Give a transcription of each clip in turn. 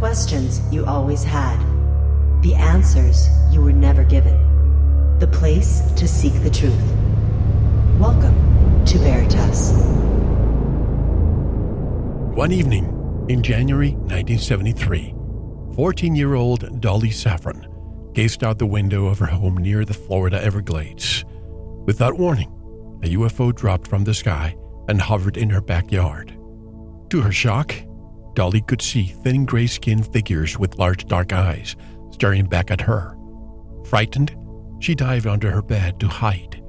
questions you always had, the answers you were never given, the place to seek the truth. Welcome to Veritas. One evening in January 1973, 14 year old Dolly Saffron gazed out the window of her home near the Florida Everglades. Without warning, a UFO dropped from the sky and hovered in her backyard. To her shock, Dolly could see thin gray skinned figures with large dark eyes staring back at her. Frightened, she dived under her bed to hide.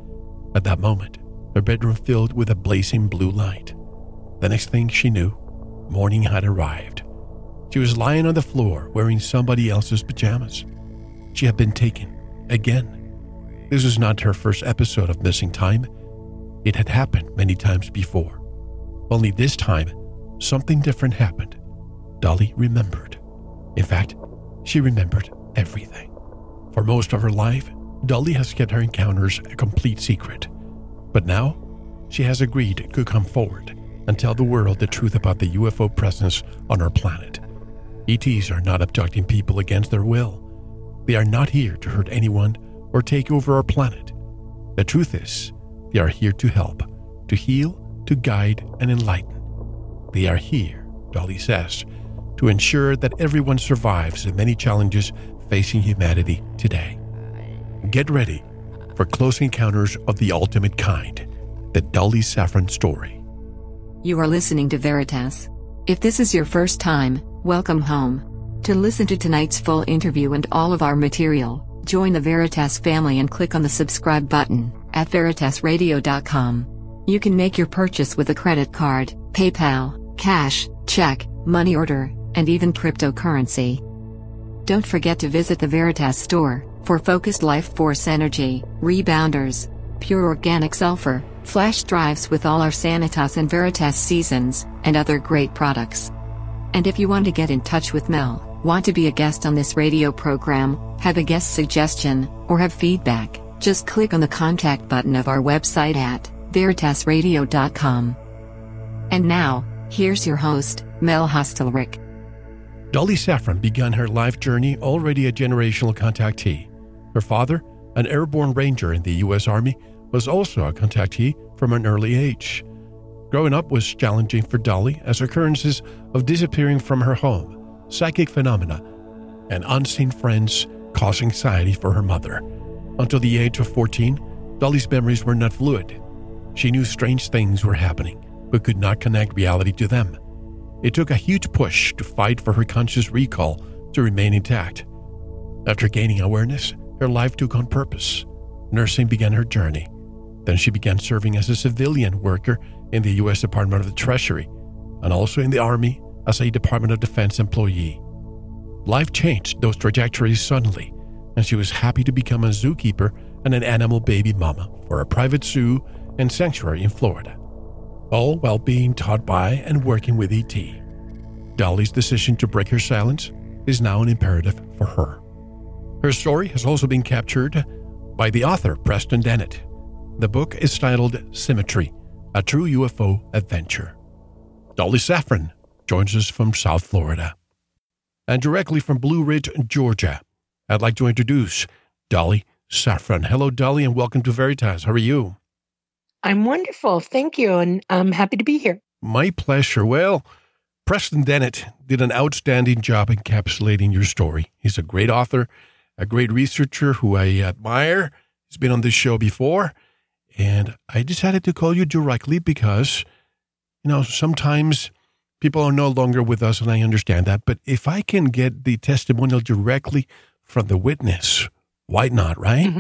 At that moment, her bedroom filled with a blazing blue light. The next thing she knew, morning had arrived. She was lying on the floor wearing somebody else's pajamas. She had been taken again. This was not her first episode of missing time. It had happened many times before. Only this time, something different happened. Dolly remembered. In fact, she remembered everything. For most of her life, Dolly has kept her encounters a complete secret. But now, she has agreed to come forward and tell the world the truth about the UFO presence on our planet. ETs are not abducting people against their will. They are not here to hurt anyone or take over our planet. The truth is, they are here to help, to heal, to guide, and enlighten. They are here, Dolly says, to ensure that everyone survives the many challenges facing humanity today. Get ready for Close Encounters of the Ultimate Kind, the Dolly Saffron story. You are listening to Veritas. If this is your first time, welcome home. To listen to tonight's full interview and all of our material, join the Veritas family and click on the subscribe button at veritasradio.com. You can make your purchase with a credit card, PayPal, cash, check, money order, and even cryptocurrency. Don't forget to visit the Veritas store for focused life force energy, rebounders, pure organic sulfur, flash drives with all our Sanitas and Veritas seasons, and other great products. And if you want to get in touch with Mel, Want to be a guest on this radio program, have a guest suggestion, or have feedback? Just click on the contact button of our website at veritasradio.com. And now, here's your host, Mel Hostelrick. Dolly Saffron began her life journey already a generational contactee. Her father, an airborne ranger in the U.S. Army, was also a contactee from an early age. Growing up was challenging for Dolly as occurrences of disappearing from her home psychic phenomena, and unseen friends caused anxiety for her mother. Until the age of 14, Dolly's memories were not fluid. She knew strange things were happening, but could not connect reality to them. It took a huge push to fight for her conscious recall to remain intact. After gaining awareness, her life took on purpose. Nursing began her journey. Then she began serving as a civilian worker in the U.S. Department of the Treasury and also in the Army as a Department of Defense employee. Life changed those trajectories suddenly, and she was happy to become a zookeeper and an animal baby mama for a private zoo and sanctuary in Florida, all while being taught by and working with ET. Dolly's decision to break her silence is now an imperative for her. Her story has also been captured by the author Preston Dennett. The book is titled Symmetry A True UFO Adventure. Dolly Saffron joins us from South Florida. And directly from Blue Ridge, Georgia, I'd like to introduce Dolly Saffron. Hello, Dolly, and welcome to Veritas. How are you? I'm wonderful. Thank you. And I'm happy to be here. My pleasure. Well, Preston Dennett did an outstanding job encapsulating your story. He's a great author, a great researcher who I admire. He's been on this show before. And I decided to call you directly because, you know, sometimes people are no longer with us, and I understand that. But if I can get the testimonial directly from the witness, why not, right? Mm-hmm.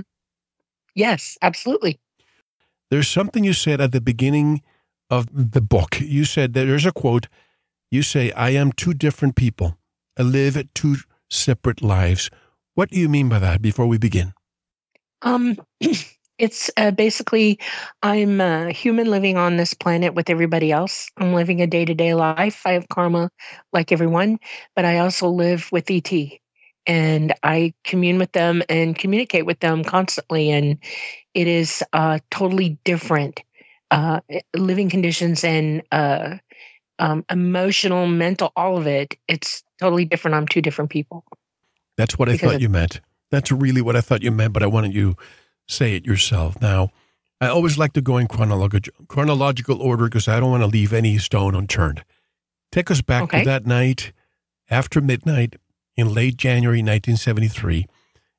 Yes, absolutely. There's something you said at the beginning of the book. You said that there's a quote. You say, I am two different people. I live two separate lives. What do you mean by that before we begin? Um, it's uh, basically I'm a human living on this planet with everybody else. I'm living a day to day life. I have karma like everyone, but I also live with ET and I commune with them and communicate with them constantly. And it is uh, totally different uh, living conditions and uh, um, emotional, mental, all of it. It's totally different. I'm two different people. That's what I Because thought you meant. That's really what I thought you meant, but I wanted you say it yourself. Now, I always like to go in chronolog- chronological order because I don't want to leave any stone unturned. Take us back Okay. to that night after midnight in late January 1973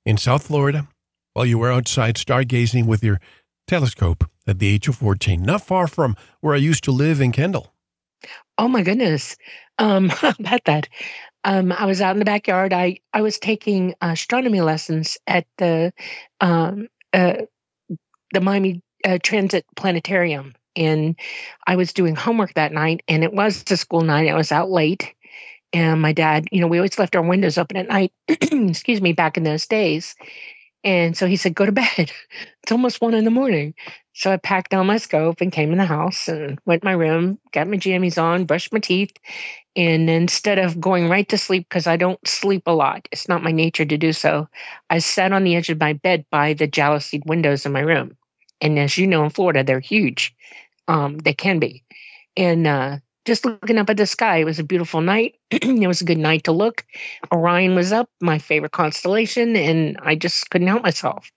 in South Florida while you were outside stargazing with your telescope at the age of 14, not far from where I used to live in Kendall. Oh my goodness. Um, about that? Um, I was out in the backyard. I, I was taking astronomy lessons at the um, uh, the Miami uh, Transit Planetarium, and I was doing homework that night. And it was a school night. I was out late, and my dad, you know, we always left our windows open at night. excuse me, back in those days. And so he said, "Go to bed. It's almost one in the morning." So I packed down my scope and came in the house and went my room, got my jammies on, brushed my teeth. And instead of going right to sleep, because I don't sleep a lot, it's not my nature to do so, I sat on the edge of my bed by the jalousied windows in my room. And as you know, in Florida, they're huge. Um, they can be. And uh, just looking up at the sky, it was a beautiful night. it was a good night to look. Orion was up, my favorite constellation, and I just couldn't help myself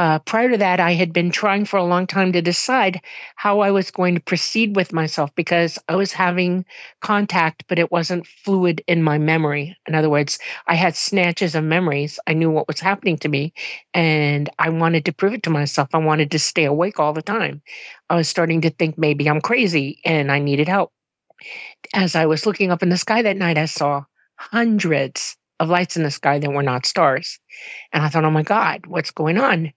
uh, prior to that, I had been trying for a long time to decide how I was going to proceed with myself because I was having contact, but it wasn't fluid in my memory. In other words, I had snatches of memories. I knew what was happening to me, and I wanted to prove it to myself. I wanted to stay awake all the time. I was starting to think maybe I'm crazy and I needed help. As I was looking up in the sky that night, I saw hundreds of lights in the sky that were not stars. And I thought, oh my God, what's going on?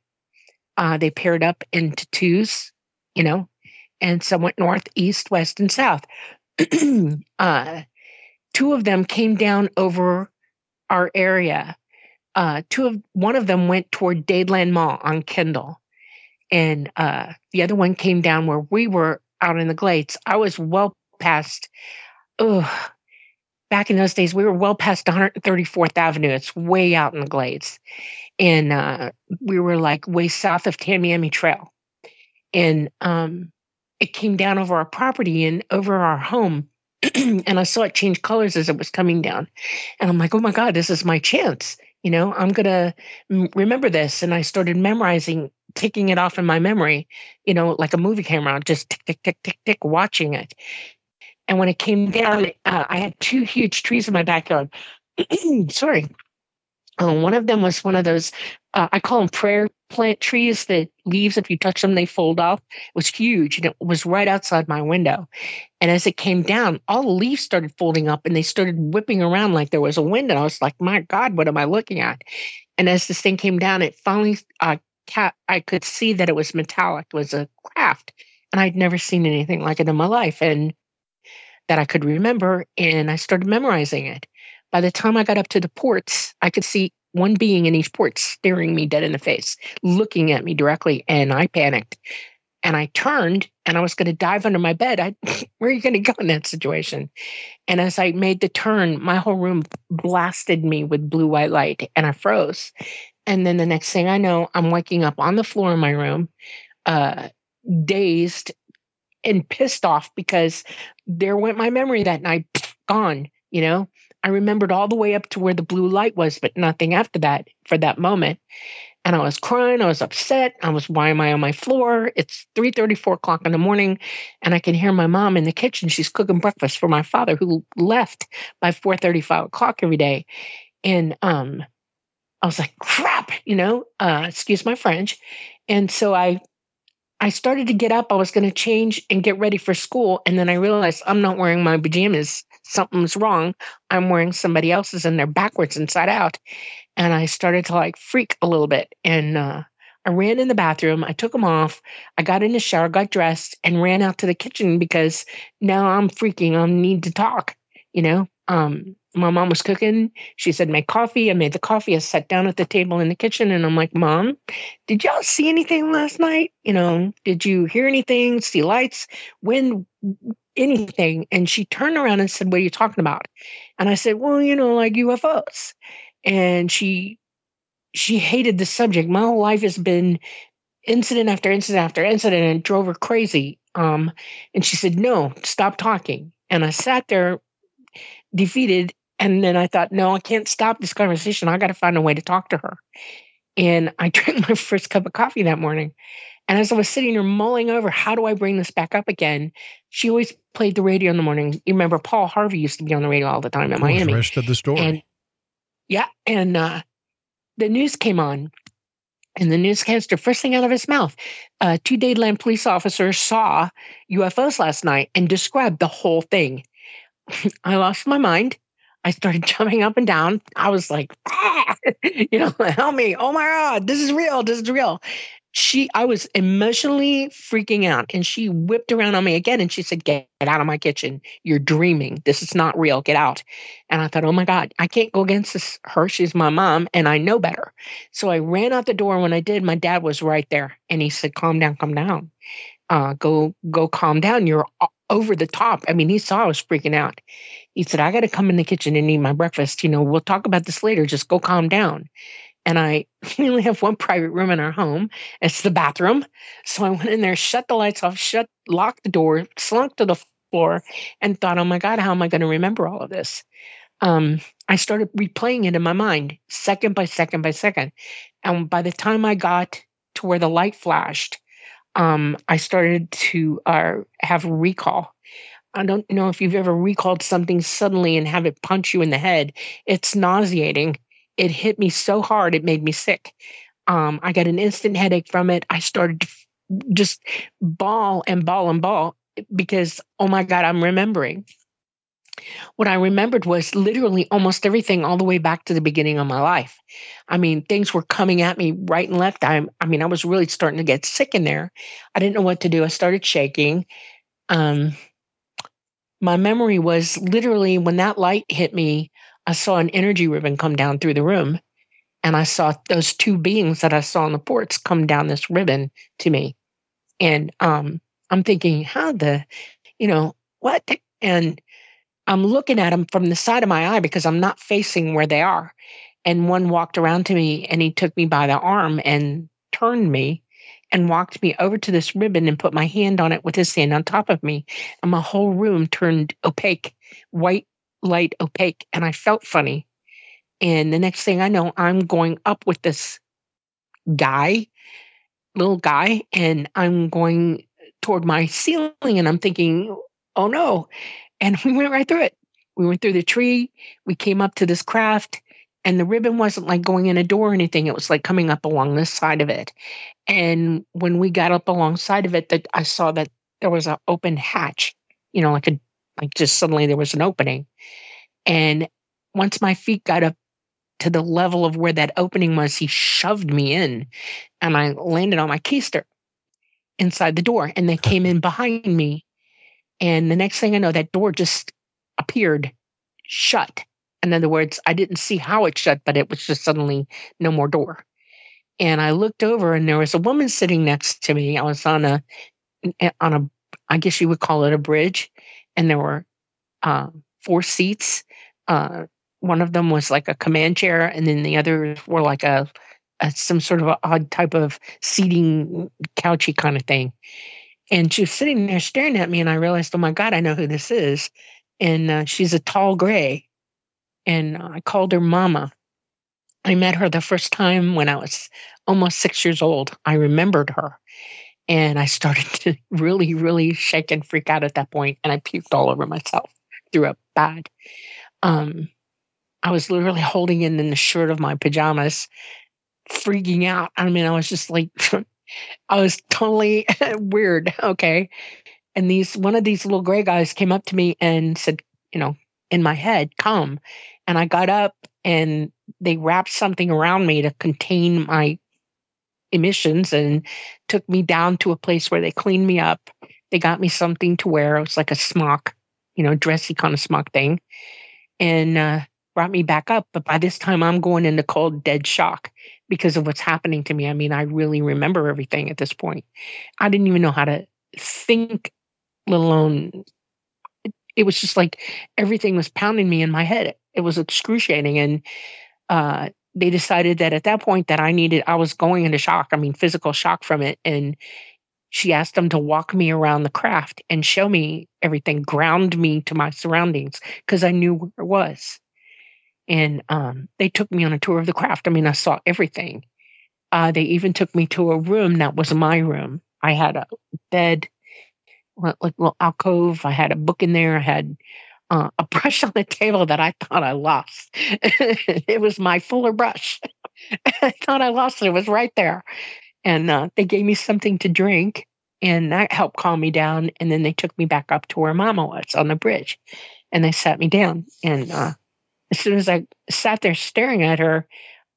Uh, they paired up into twos, you know, and some went north, east, west, and south. uh, two of them came down over our area. Uh, two of one of them went toward Dadeland Mall on Kendall, and uh, the other one came down where we were out in the glades. I was well past. Ugh, back in those days, we were well past 134th Avenue. It's way out in the glades, and uh, we were like way south of Tamiami Trail, and um, it came down over our property and over our home. and I saw it change colors as it was coming down. And I'm like, oh my God, this is my chance. You know, I'm going to remember this. And I started memorizing, taking it off in my memory, you know, like a movie camera, just tick, tick, tick, tick, tick, watching it. And when it came down, uh, I had two huge trees in my backyard. Sorry. Uh, one of them was one of those, uh, I call them prayer plant trees that leaves, if you touch them, they fold off. It was huge and it was right outside my window. And as it came down, all the leaves started folding up and they started whipping around like there was a wind. And I was like, my God, what am I looking at? And as this thing came down, it finally, uh, I could see that it was metallic, it was a craft. And I'd never seen anything like it in my life. And that I could remember. And I started memorizing it. By the time I got up to the ports, I could see one being in each port staring me dead in the face, looking at me directly, and I panicked. And I turned and I was going to dive under my bed. I, where are you going to go in that situation? And as I made the turn, my whole room blasted me with blue white light and I froze. And then the next thing I know, I'm waking up on the floor in my room, uh, dazed and pissed off because there went my memory that night, gone, you know? I remembered all the way up to where the blue light was, but nothing after that for that moment. And I was crying. I was upset. I was, why am I on my floor? It's 3 34 o'clock in the morning. And I can hear my mom in the kitchen. She's cooking breakfast for my father who left by 4 35 o'clock every day. And um, I was like, crap, you know, uh, excuse my French. And so I I started to get up. I was going to change and get ready for school. And then I realized I'm not wearing my pajamas. Something's wrong. I'm wearing somebody else's and they're backwards inside out. And I started to like freak a little bit. And uh, I ran in the bathroom. I took them off. I got in the shower, got dressed, and ran out to the kitchen because now I'm freaking. I need to talk, you know? Um, my mom was cooking. She said, make coffee. I made the coffee. I sat down at the table in the kitchen and I'm like, Mom, did y'all see anything last night? You know, did you hear anything? See lights? When anything? And she turned around and said, What are you talking about? And I said, Well, you know, like UFOs. And she she hated the subject. My whole life has been incident after incident after incident and drove her crazy. Um, and she said, No, stop talking. And I sat there defeated And then I thought, no, I can't stop this conversation. I got to find a way to talk to her. And I drank my first cup of coffee that morning. And as I was sitting there mulling over, how do I bring this back up again? She always played the radio in the morning. You remember Paul Harvey used to be on the radio all the time in Miami. The rest of the story. And, yeah. And uh, the news came on. And the newscaster, first thing out of his mouth, uh, two Dadeland police officers saw UFOs last night and described the whole thing. I lost my mind. I started jumping up and down. I was like, ah! you know, help me. Oh my God, this is real. This is real. She i was emotionally freaking out and she whipped around on me again and she said get out of my kitchen. You're dreaming. This is not real. Get out. And i thought oh my god i can't go against this her. She's my mom and i know better. So i ran out the door. When i did my dad was right there and he said calm down calm down. Uh, go go calm down. You're over the top i mean he saw i was freaking out he said i got to come in the kitchen and eat my breakfast you know we'll talk about this later just go calm down and I we only have one private room in our home. It's the bathroom. So I went in there, shut the lights off, shut, locked the door, slunk to the floor, and thought, oh my God, how am I going to remember all of this? Um, I started replaying it in my mind, second by second by second. And by the time I got to where the light flashed, um, I started to uh, have recall. I don't know if you've ever recalled something suddenly and have it punch you in the head. It's nauseating it hit me so hard it made me sick. Um, I got an instant headache from it. I started to just bawl and bawl and bawl because oh my god, I'm remembering. What I remembered was literally almost everything all the way back to the beginning of my life. I mean, things were coming at me right and left. I, I mean, I was really starting to get sick in there. I didn't know what to do. I started shaking. Um, my memory was literally when that light hit me, I saw an energy ribbon come down through the room. And I saw those two beings that I saw on the ports come down this ribbon to me. And um, I'm thinking, how the, you know, what? And I'm looking at them from the side of my eye because I'm not facing where they are. And one walked around to me and he took me by the arm and turned me and walked me over to this ribbon and put my hand on it with his hand on top of me. And my whole room turned opaque, white light opaque and I felt funny. And the next thing I know, I'm going up with this guy, little guy, and I'm going toward my ceiling and I'm thinking, oh no. And we went right through it. We went through the tree, we came up to this craft, and the ribbon wasn't like going in a door or anything. It was like coming up along this side of it. And when we got up alongside of it, that I saw that there was an open hatch, you know, like a like just suddenly there was an opening. And once my feet got up to the level of where that opening was, he shoved me in and I landed on my keister inside the door and they came in behind me. And the next thing I know, that door just appeared shut. In other words, I didn't see how it shut, but it was just suddenly no more door. And I looked over and there was a woman sitting next to me. I was on a on a I guess you would call it a bridge and there were uh, four seats. Uh, one of them was like a command chair, and then the others were like a, a some sort of odd type of seating couchy kind of thing. And she was sitting there staring at me, and I realized, oh my god, I know who this is. And uh, she's a tall gray, and I called her Mama. I met her the first time when I was almost six years old. I remembered her. And I started to really, really shake and freak out at that point, and I puked all over myself, threw up bad. Um, I was literally holding in, in the shirt of my pajamas, freaking out. I mean, I was just like, I was totally weird. Okay. And these, one of these little gray guys came up to me and said, you know, in my head, come. And I got up and they wrapped something around me to contain my emissions and took me down to a place where they cleaned me up. They got me something to wear. It was like a smock, you know, dressy kind of smock thing, and uh, brought me back up. But by this time, I'm going into cold, dead shock because of what's happening to me. I mean, I really remember everything at this point. I didn't even know how to think, let alone. It, was just like everything was pounding me in my head. It was excruciating, and uh, they decided that at that point that I needed, I was going into shock. I mean, physical shock from it. And she asked them to walk me around the craft and show me everything, ground me to my surroundings because I knew where it was. And um, they took me on a tour of the craft. I mean, I saw everything. Uh, they even took me to a room that was my room. I had a bed, like a little alcove. I had a book in there. I had uh, a brush on the table that I thought I lost. it was my fuller brush. I thought I lost it. It was right there. And uh, they gave me something to drink, and that helped calm me down. And then they took me back up to where Mama was on the bridge, and they sat me down. And uh, as soon as I sat there staring at her,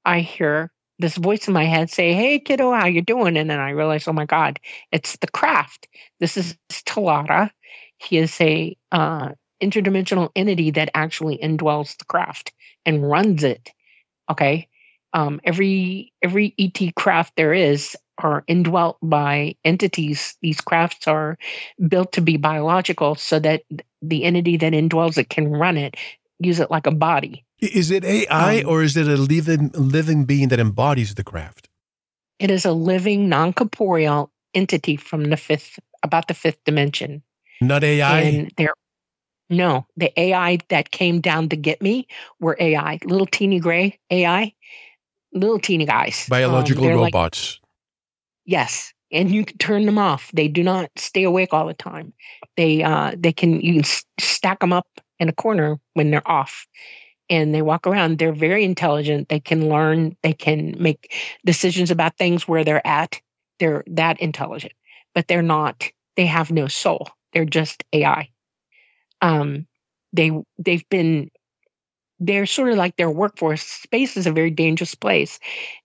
I hear this voice in my head say, "Hey, kiddo, how you doing?" And then I realize, oh my God, it's the craft. This is Talata. He is a uh, interdimensional entity that actually indwells the craft and runs it. Okay, um, every every ET craft there is are indwelt by entities. These crafts are built to be biological, so that the entity that indwells it can run it, use it like a body. Is it AI um, or is it a living living being that embodies the craft? It is a living, non corporeal entity from the fifth, about the fifth dimension. Not AI. And there, no, the AI that came down to get me were AI, little teeny gray AI, little teeny guys, biological um, robots. Like, yes, and you can turn them off. They do not stay awake all the time. They uh, they can you can stack them up in a corner when they're off, and they walk around. They're very intelligent. They can learn. They can make decisions about things where they're at. They're that intelligent, but they're not. They have no soul. They're just AI. Um, they they've been they're sort of like their workforce. Space is a very dangerous place.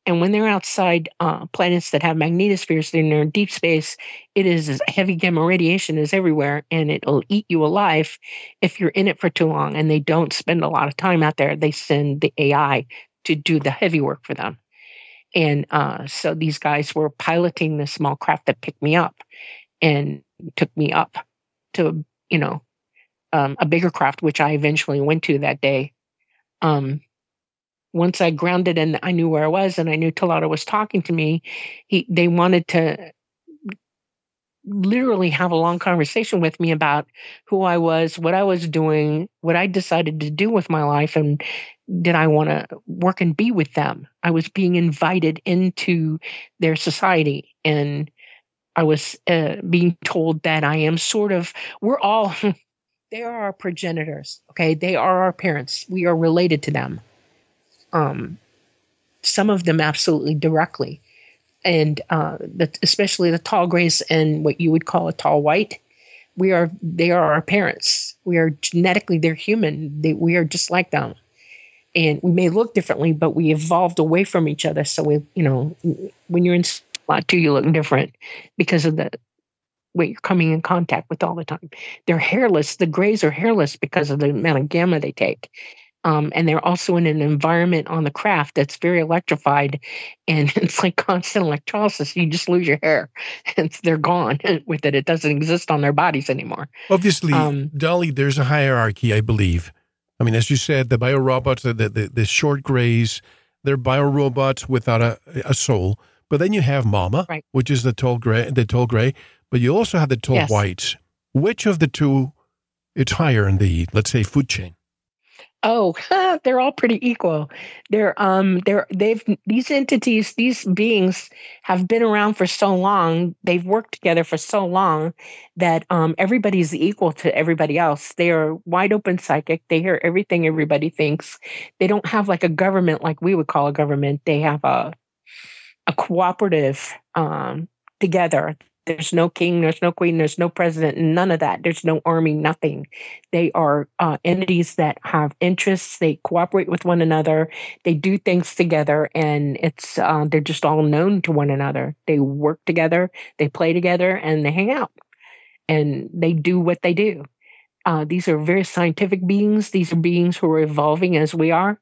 And when they're outside uh, planets that have magnetospheres, they're in deep space, it is as heavy gamma radiation is everywhere and it'll eat you alive if you're in it for too long. And they don't spend a lot of time out there. They send the AI to do the heavy work for them. And uh, so these guys were piloting the small craft that picked me up and took me up to, you know, um, a bigger craft, which I eventually went to that day um, once I grounded and I knew where I was and I knew Talata was talking to me, he they wanted to literally have a long conversation with me about who I was, what I was doing, what I decided to do with my life, and did I want to work and be with them? I was being invited into their society and I was uh, being told that I am sort of, we're all, they are our progenitors okay? They are our parents. We are related to them. Um some of them absolutely directly. And uh the, especially the tall grays and what you would call a tall white we are they are our parents. We are genetically they're human. They, we are just like them. And we may look differently but we evolved away from each other. So we you know when you're in lot two you look different because of the what you're coming in contact with all the time. They're hairless. The grays are hairless because of the amount of gamma they take. Um, and they're also in an environment on the craft that's very electrified and it's like constant electrolysis you just lose your hair and they're gone with it it doesn't exist on their bodies anymore obviously um, dolly there's a hierarchy i believe i mean as you said the biorobots the, the, the short grays they're biorobots without a, a soul but then you have mama right. which is the tall gray the tall gray but you also have the tall yes. whites. Which of the two is higher in the, let's say, food chain? Oh, they're all pretty equal. They're um they're they've these entities, these beings have been around for so long, they've worked together for so long that um everybody's equal to everybody else. They are wide open psychic. They hear everything everybody thinks. They don't have like a government like we would call a government. They have a a cooperative um together there's no king, there's no queen, there's no president, none of that. There's no army, nothing. They are uh, entities that have interests. They cooperate with one another. They do things together, and it's uh, they're just all known to one another. They work together, they play together, and they hang out, and they do what they do. Uh, these are very scientific beings. These are beings who are evolving as we are.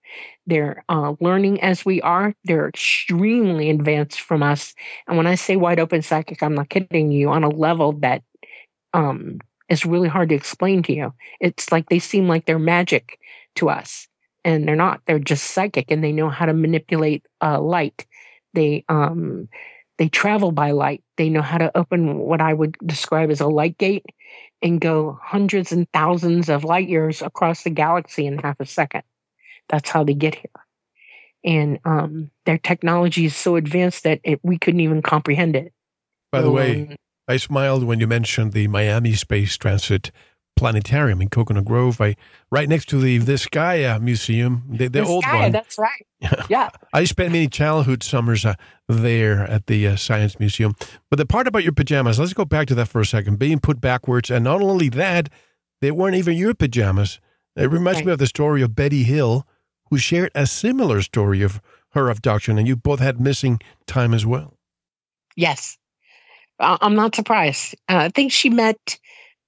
They're uh, learning as we are. They're extremely advanced from us. And when I say wide open psychic, I'm not kidding you on a level that um, is really hard to explain to you. It's like they seem like they're magic to us, and they're not. They're just psychic, and they know how to manipulate uh, light. They um, they travel by light. They know how to open what I would describe as a light gate and go hundreds and thousands of light years across the galaxy in half a second. That's how they get here. And um, their technology is so advanced that it, we couldn't even comprehend it. By the So, way, um, I smiled when you mentioned the Miami Space Transit Planetarium in Coconut Grove. I right next to the Vizcaya Museum, the, the this old one. That's right. Yeah. I spent many childhood summers uh, there at the uh, Science Museum. But the part about your pajamas, let's go back to that for a second. Being put backwards, and not only that, they weren't even your pajamas. It reminds me of the story of Betty Hill, who shared a similar story of her abduction, and you both had missing time as well. Yes. I'm not surprised. Uh, I think she met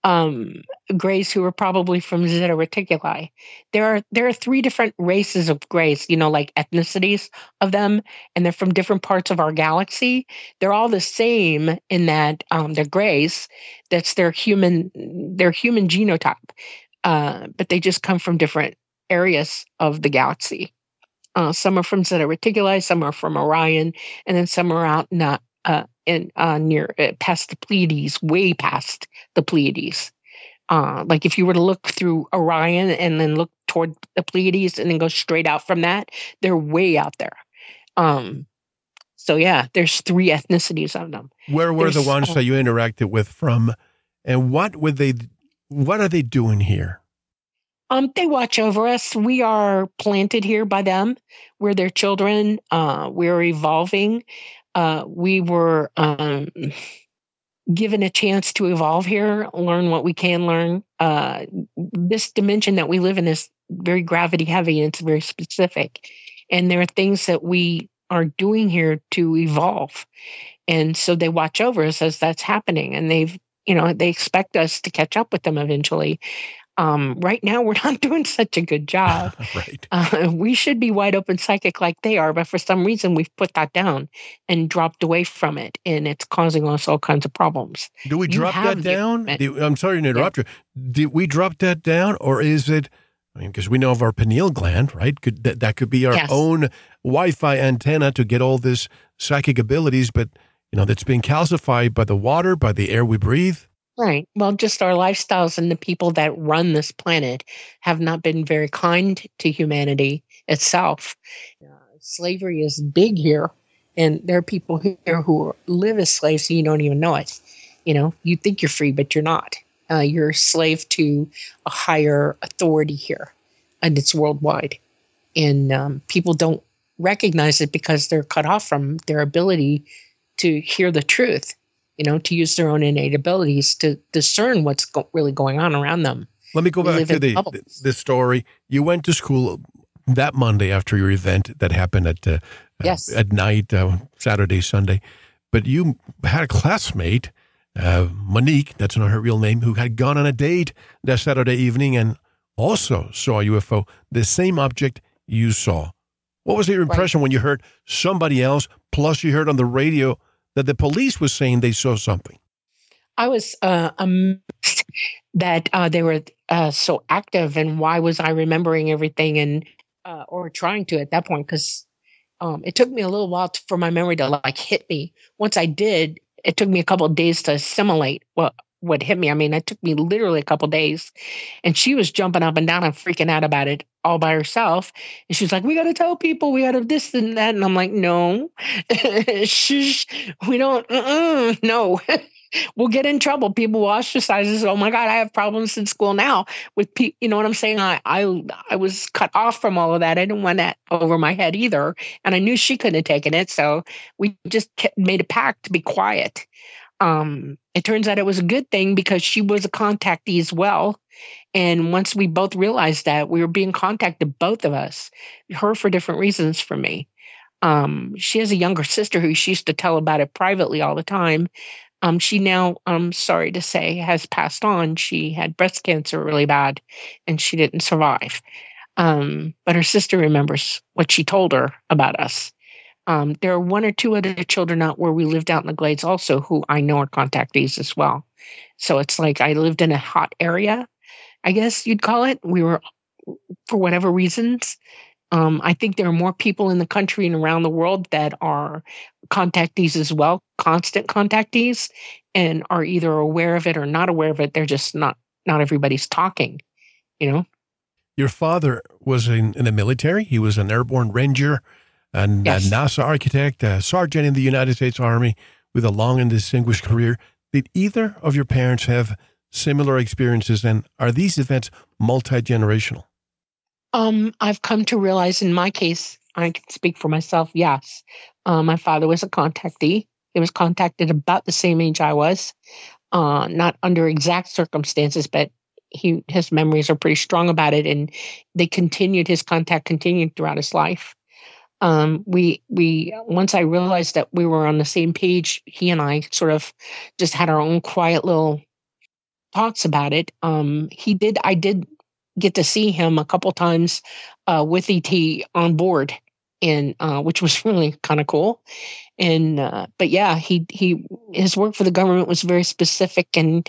um, Greys who were probably from Zeta Reticuli. There are there are three different races of Greys, you know, like ethnicities of them, and they're from different parts of our galaxy. They're all the same in that um, they're Greys. That's their human their human genotype, uh, but they just come from different areas of the galaxy. Uh, some are from Zeta Reticuli, some are from Orion, and then some are out uh, uh, in uh, near uh, past the Pleiades, way past the Pleiades. Uh, like if you were to look through Orion and then look toward the Pleiades and then go straight out from that, they're way out there. Um, so yeah, there's three ethnicities of them. Where were the ones that you interacted with from, and what would they? What are they doing here? Um, they watch over us. We are planted here by them. We're their children. Uh, we're evolving. Uh, we were um, given a chance to evolve here, learn what we can learn. Uh, this dimension that we live in is very gravity heavy and it's very specific. And there are things that we are doing here to evolve. And so they watch over us as that's happening. And they've, you know, they expect us to catch up with them eventually. Um, right now, we're not doing such a good job. right. Uh, we should be wide open psychic like they are, but for some reason, we've put that down and dropped away from it. And it's causing us all kinds of problems. Do we You drop that down? Do- I'm sorry to interrupt you. Did we drop that down, or is it? I mean, because we know of our pineal gland, right? Could that, that could be our Yes. own Wi-Fi antenna to get all this psychic abilities, but you know that's being calcified by the water, by the air we breathe. Right. Well, just our lifestyles and the people that run this planet have not been very kind to humanity itself. Uh, slavery is big here, and there are people here who live as slaves, so you don't even know it. You know, you think you're free, but you're not. Uh, you're a slave to a higher authority here, and it's worldwide. And um, people don't recognize it because they're cut off from their ability to hear the truth you know, to use their own innate abilities to discern what's go- really going on around them. Let me go back to the bubbles. the story. You went to school that Monday after your event that happened at uh, Yes. uh, at night, uh, Saturday, Sunday, but you had a classmate, uh, Monique. That's not her real name, who had gone on a date that Saturday evening and also saw a UFO, the same object you saw. What was your impression when you heard somebody else, plus you heard on the radio that the police was saying they saw something? I was uh, amazed that uh, they were uh, so active, and why was I remembering everything and uh, or trying to at that point? Because um, it took me a little while t- for my memory to like hit me. Once I did, it took me a couple days to assimilate what what hit me. I mean, it took me literally a couple days, and she was jumping up and down and freaking out about it all by herself. And she was like, "We got to tell people. We got to this and that." And I'm like, "No, shush, we don't. No." we'll get in trouble. People will ostracize us. Oh my God, I have problems in school now with people. You know what I'm saying? I, I, I was cut off from all of that. I didn't want that over my head either. And I knew she couldn't have taken it. So we just kept, made a pact to be quiet. Um, it turns out it was a good thing because she was a contactee as well. And once we both realized that, we were being contacted, both of us, her for different reasons for me. Um, she has a younger sister who she used to tell about it privately all the time. Um, she now, I'm sorry to say, has passed on. She had breast cancer really bad and she didn't survive. Um, but her sister remembers what she told her about us. Um, there are one or two other children out where we lived out in the glades also who I know are contactees as well. So it's like I lived in a hot area, I guess you'd call it. We were, for whatever reasons, um, I think there are more people in the country and around the world that are contactees as well, constant contactees, and are either aware of it or not aware of it. They're just not not everybody's talking, you know. Your father was in, in the military. He was an airborne ranger and Yes. a NASA architect, a sergeant in the United States Army with a long and distinguished career. Did either of your parents have similar experiences? And are these events multi generational? Um, I've come to realize in my case, I can speak for myself. Yes, uh, my father was a contactee. He was contacted about the same age I was, uh, not under exact circumstances, but he his memories are pretty strong about it, and they continued. His contact continued throughout his life. Um, we we once I realized that we were on the same page, he and I sort of just had our own quiet little talks about it. Um, he did. I did get to see him a couple times uh, with ET on board, and uh, which was really kind of cool. And uh, but yeah, he he his work for the government was very specific, and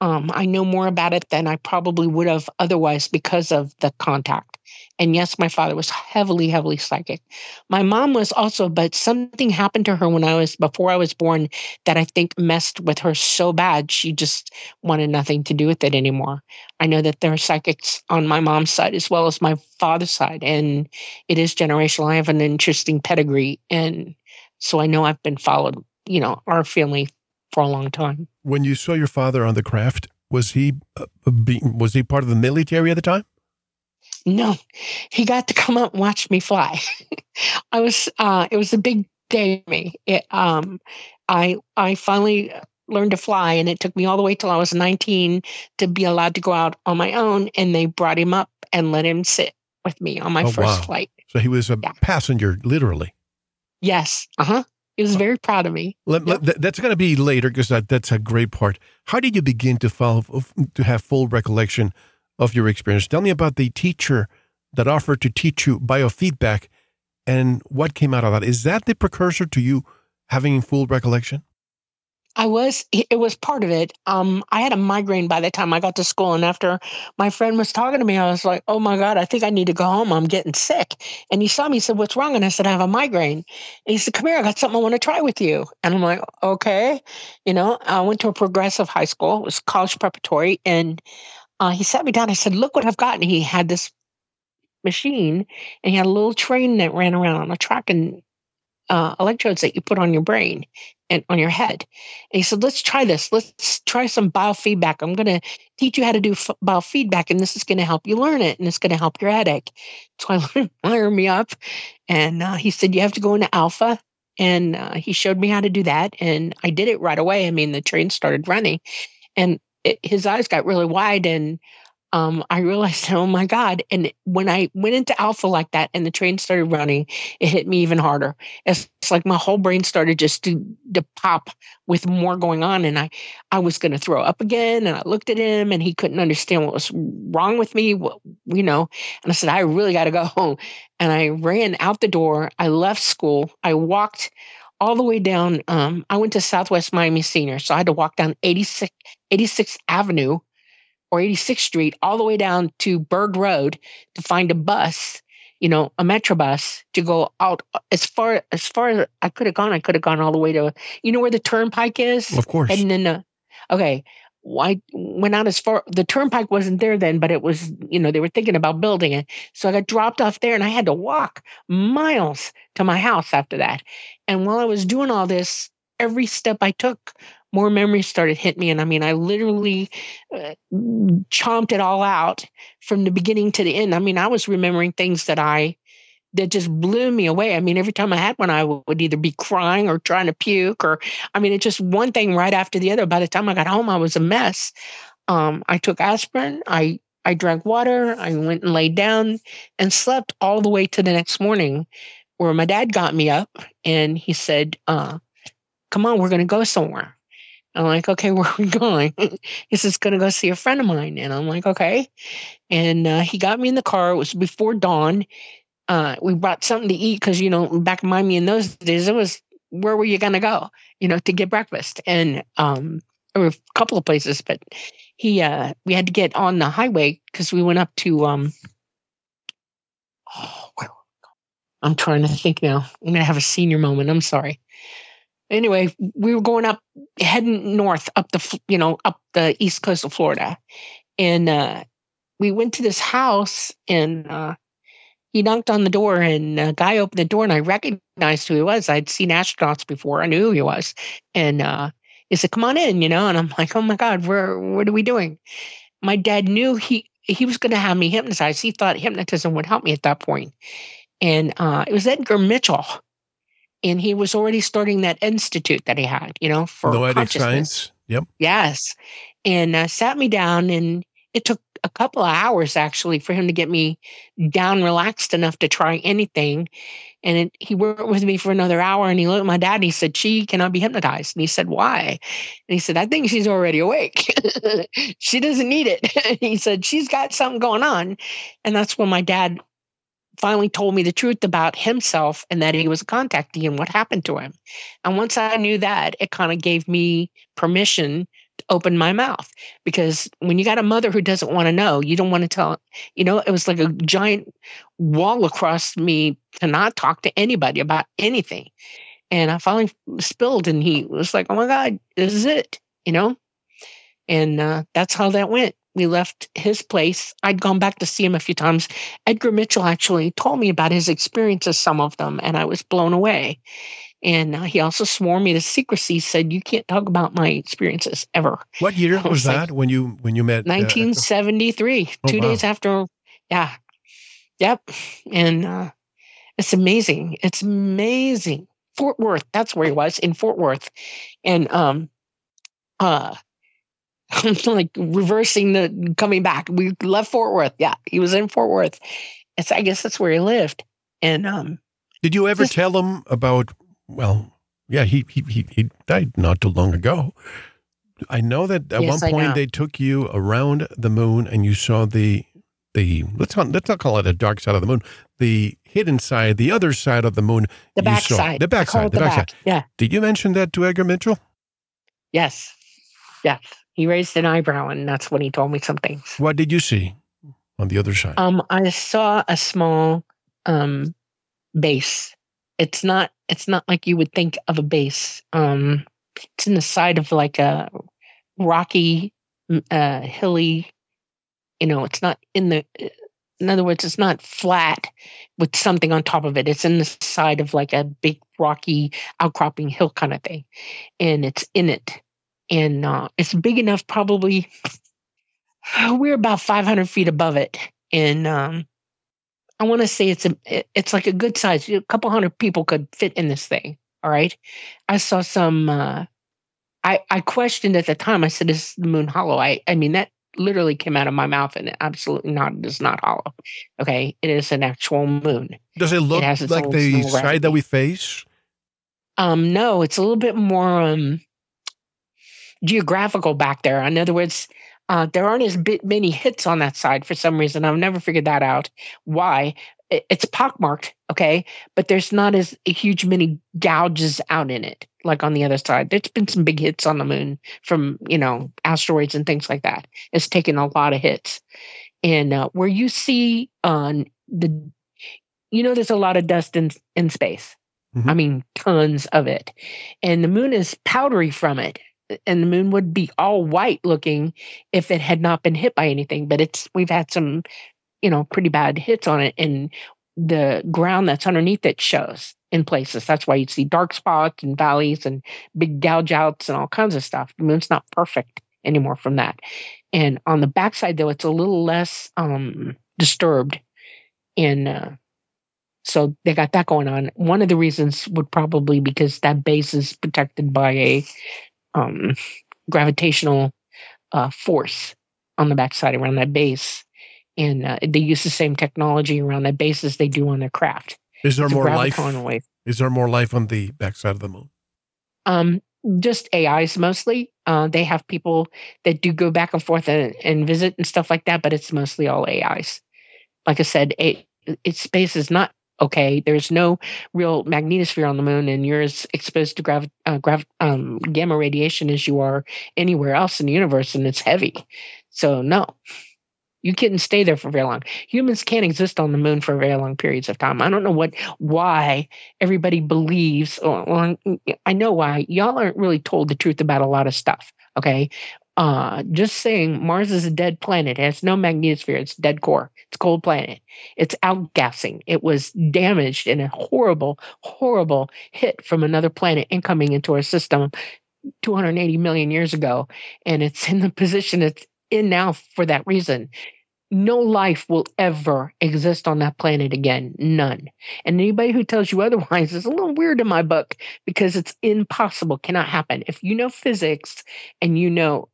um, I know more about it than I probably would have otherwise because of the contact. And yes, my father was heavily, heavily psychic. My mom was also, but something happened to her when I was before I was born that I think messed with her so bad she just wanted nothing to do with it anymore. I know that there are psychics on my mom's side as well as my father's side, and it is generational. I have an interesting pedigree, and so I know I've been followed, you know, our family for a long time. When you saw your father on the craft, was he uh, be, was he part of the military at the time? No, he got to come up and watch me fly. I was, uh, it was a big day for me. It, um, I, I finally learned to fly, and it took me all the way till I was 19 to be allowed to go out on my own. And they brought him up and let him sit with me on my Oh, first wow. flight. So he was a Yeah. passenger, literally. Yes. Uh huh. He was very proud of me. Let, let- that's going to be later because that, that's a great part. How did you begin to follow, to have full recollection of your experience? Tell me about the teacher that offered to teach you biofeedback and what came out of that. Is that the precursor to you having full recollection? I was, it was part of it. Um, I had a migraine by the time I got to school. And after my friend was talking to me, I was like, oh my God, I think I need to go home. I'm getting sick. And he saw me, he said, what's wrong? And I said, I have a migraine. And he said, come here, I got something I want to try with you. And I'm like, okay. You know, I went to a progressive high school, it was college preparatory. And uh, he sat me down. I said, look what I've got. And he had this machine and he had a little train that ran around on a track and uh, electrodes that you put on your brain and on your head. And he said, let's try this. Let's try some biofeedback. I'm going to teach you how to do f- biofeedback, and this is going to help you learn it, and it's going to help your headache. So I let me up, and uh, he said, you have to go into alpha. And uh, he showed me how to do that, and I did it right away. I mean, the train started running, and it, his eyes got really wide, and um, I realized, oh my God. And when I went into alpha like that and the train started running, it hit me even harder. It's, it's like my whole brain started just to, to pop with more going on. And I, I was going to throw up again. And I looked at him and he couldn't understand what was wrong with me, what, you know. And I said, I really got to go home. And I ran out the door. I left school. I walked all the way down. Um, I went to Southwest Miami Senior. So I had to walk down 86, 86th Avenue or 86th Street all the way down to Bird Road to find a bus, you know, a metro bus to go out as far as far as I could have gone. I could have gone all the way to, you know, where the turnpike is, Of course. and then, uh, okay, I went out as far. The turnpike wasn't there then, but it was, you know, they were thinking about building it. So I got dropped off there, and I had to walk miles to my house after that. And while I was doing all this, every step I took, more memories started hitting me. And I mean, I literally uh, chomped it all out from the beginning to the end. I mean, I was remembering things that I that just blew me away. I mean, every time I had one, I would either be crying or trying to puke, or I mean, it's just one thing right after the other. By the time I got home, I was a mess. Um, I took aspirin. I I drank water. I went and laid down and slept all the way to the next morning, where my dad got me up and he said, uh, "Come on, we're going to go somewhere." I'm like, okay, where are we going? he says, going to go see a friend of mine. And I'm like, okay. And uh, he got me in the car. It was before dawn. Uh, we brought something to eat because, you know, back in Miami in those days, it was where were you to go, you know, to get breakfast? And um, there were a couple of places, but he, uh, we had to get on the highway because we went up to, um, oh, I'm trying to think now. I'm to have a senior moment. I'm sorry anyway, we were going up, heading north up the, you know, up the east coast of Florida, and uh, we went to this house and uh, he knocked on the door and a guy opened the door and I recognized who he was. I'd seen astronauts before. I knew who he was. And uh, he said, come on in, you know, and I'm like, oh my God, where, what are we doing? My dad knew he, he was going to have me hypnotized. He thought hypnotism would help me at that point. And uh, it was Edgar Mitchell. And he was already starting that institute that he had, you know, for noetic science. Yep. Yes. And uh, sat me down and it took a couple of hours actually for him to get me down relaxed enough to try anything. And it, he worked with me for another hour and he looked at my dad and he said, She cannot be hypnotized. And he said, Why? And he said, I think she's already awake. she doesn't need it. he said, She's got something going on. And that's when my dad finally told me the truth about himself and that he was a contactee and what happened to him. And once I knew that, it kind of gave me permission open my mouth because when you got a mother who doesn't want to know, you don't want to tell, you know, it was like a giant wall across me to not talk to anybody about anything. And I finally spilled, and he was like, Oh my God, this is it, you know? And uh, that's how that went. We left his place. I'd gone back to see him a few times. Edgar Mitchell actually told me about his experiences, some of them, and I was blown away. And uh, he also swore me to secrecy. Said you can't talk about my experiences ever. What year was, was that like, when you when you met? 1973. Uh, oh, two wow. days after. Yeah. Yep. And uh, it's amazing. It's amazing. Fort Worth. That's where he was in Fort Worth, and um, uh, like reversing the coming back. We left Fort Worth. Yeah, he was in Fort Worth. It's I guess that's where he lived. And um, did you ever tell him about well, yeah, he, he, he, he died not too long ago. I know that at yes, one point they took you around the moon and you saw the the let's not let's not call it a dark side of the moon, the hidden side, the other side of the moon. The back side. The back side. The, the back, back side. Yeah. Did you mention that to Edgar Mitchell? Yes. Yes. He raised an eyebrow and that's when he told me some things. What did you see on the other side? Um, I saw a small um base it's not it's not like you would think of a base. Um, it's in the side of like a rocky, uh, hilly. You know, it's not in the. In other words, it's not flat with something on top of it. It's in the side of like a big rocky outcropping hill kind of thing, and it's in it, and uh, it's big enough. Probably we're about 500 feet above it, and um, I want to say it's a it's like a good size. A couple hundred people could fit in this thing. All right. I saw some. Uh, I I questioned at the time. I said, "Is the moon hollow?" I I mean that literally came out of my mouth, and absolutely not. It is not hollow. Okay, it is an actual moon. Does it look it like the side that we face? Um, no, it's a little bit more um geographical back there. In other words, uh, there aren't as bit many hits on that side for some reason. I've never figured that out. Why? It's pockmarked, okay, but there's not as huge many gouges out in it like on the other side. There's been some big hits on the moon from you know asteroids and things like that. It's taken a lot of hits, and uh, where you see on the, you know, there's a lot of dust in in space. Mm-hmm. I mean, tons of it, and the moon is powdery from it and the moon would be all white looking if it had not been hit by anything. But it's we've had some, you know, pretty bad hits on it, and the ground that's underneath it shows in places. That's why you see dark spots and valleys and big gouge outs and all kinds of stuff. The moon's not perfect anymore from that. And on the backside, though, it's a little less um, disturbed. And uh, so they got that going on. One of the reasons would probably because that base is protected by a um, gravitational uh, force on the backside around that base. And uh, they use the same technology around that base as they do on their craft. Is there it's more life? Wave. Is there more life on the backside of the moon? Um, just AIs mostly. Uh, they have people that do go back and forth and, and, visit and stuff like that, but it's mostly all AIs. Like I said, it, it space is not okay there's no real magnetosphere on the moon and you're as exposed to grav- uh, grav- um, gamma radiation as you are anywhere else in the universe and it's heavy. So no you couldn't stay there for very long. Humans can't exist on the moon for very long periods of time. I don't know what why everybody believes well i know why. Y'all aren't really told the truth about a lot of stuff okay Uh, just saying Mars is a dead planet. It has no magnetosphere. It's dead core. It's cold planet. It's outgassing. It was damaged in a horrible, horrible hit from another planet incoming into our system 280 million years ago. And it's in the position it's in now for that reason no life will ever exist on that planet again. None. And anybody who tells you otherwise is a little weird in my book because it's impossible, cannot happen. If you know physics and you know,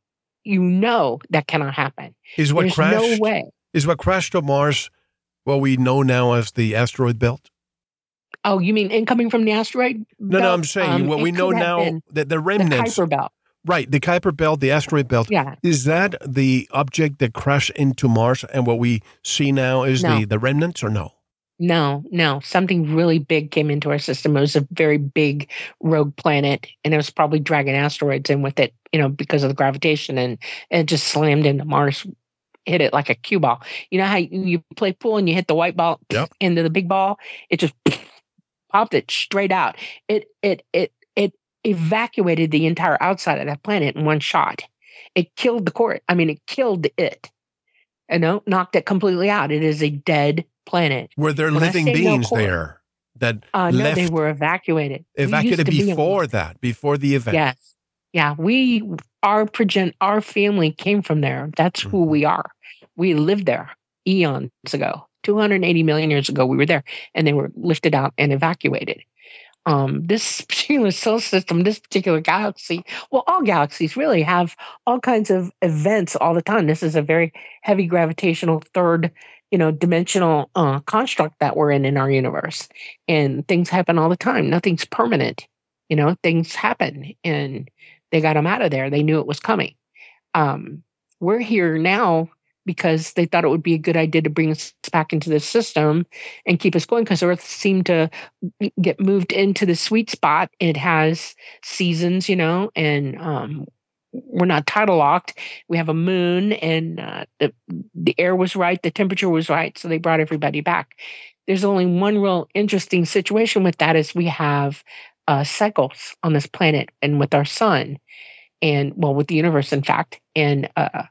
you know that cannot happen. Is what There's crashed? no way. Is what crashed on Mars what we know now as the asteroid belt? Oh, you mean incoming from the asteroid? No, no. I'm saying Um, what we know now that the remnants. The Kuiper belt. right? The Kuiper belt, the asteroid belt. Yeah. Is that the object that crashed into Mars, and what we see now is No. the the remnants, or no? No, no. Something really big came into our system. It was a very big rogue planet, and it was probably dragging asteroids in with it, you know, because of the gravitation, and it just slammed into Mars, hit it like a cue ball. You know how you, play pool and you hit the white ball Yep. into the big ball? It just popped it straight out. It it it it evacuated the entire outside of that planet in one shot. It killed the core. I mean, it killed it. You know, knocked it completely out. It is a dead planet. Were there When living no beings core- there that Uh, no, they were evacuated. We evacuated be before that, before the event? Yes. Yeah. We, our progen, our family came from there. That's who Mhm. we are. We lived there eons ago. 280 million years ago, we were there and they were lifted out and evacuated. Um, this particular solar system, this particular galaxy, well, all galaxies really have all kinds of events all the time. This is a very heavy gravitational third, you know, dimensional uh, construct that we're in in our universe, and things happen all the time. Nothing's permanent. You know, things happen, and they got them out of there. They knew it was coming. Um, we're here now because they thought it would be a good idea to bring us back into the system and keep us going because Earth seemed to get moved into the sweet spot. It has seasons, you know, and um, we're not tidal locked. We have a moon, and uh, the the air was right, the temperature was right, so they brought everybody back. There's only one real interesting situation with that is we have uh, cycles on this planet and with our sun, and well, with the universe, in fact, and uh,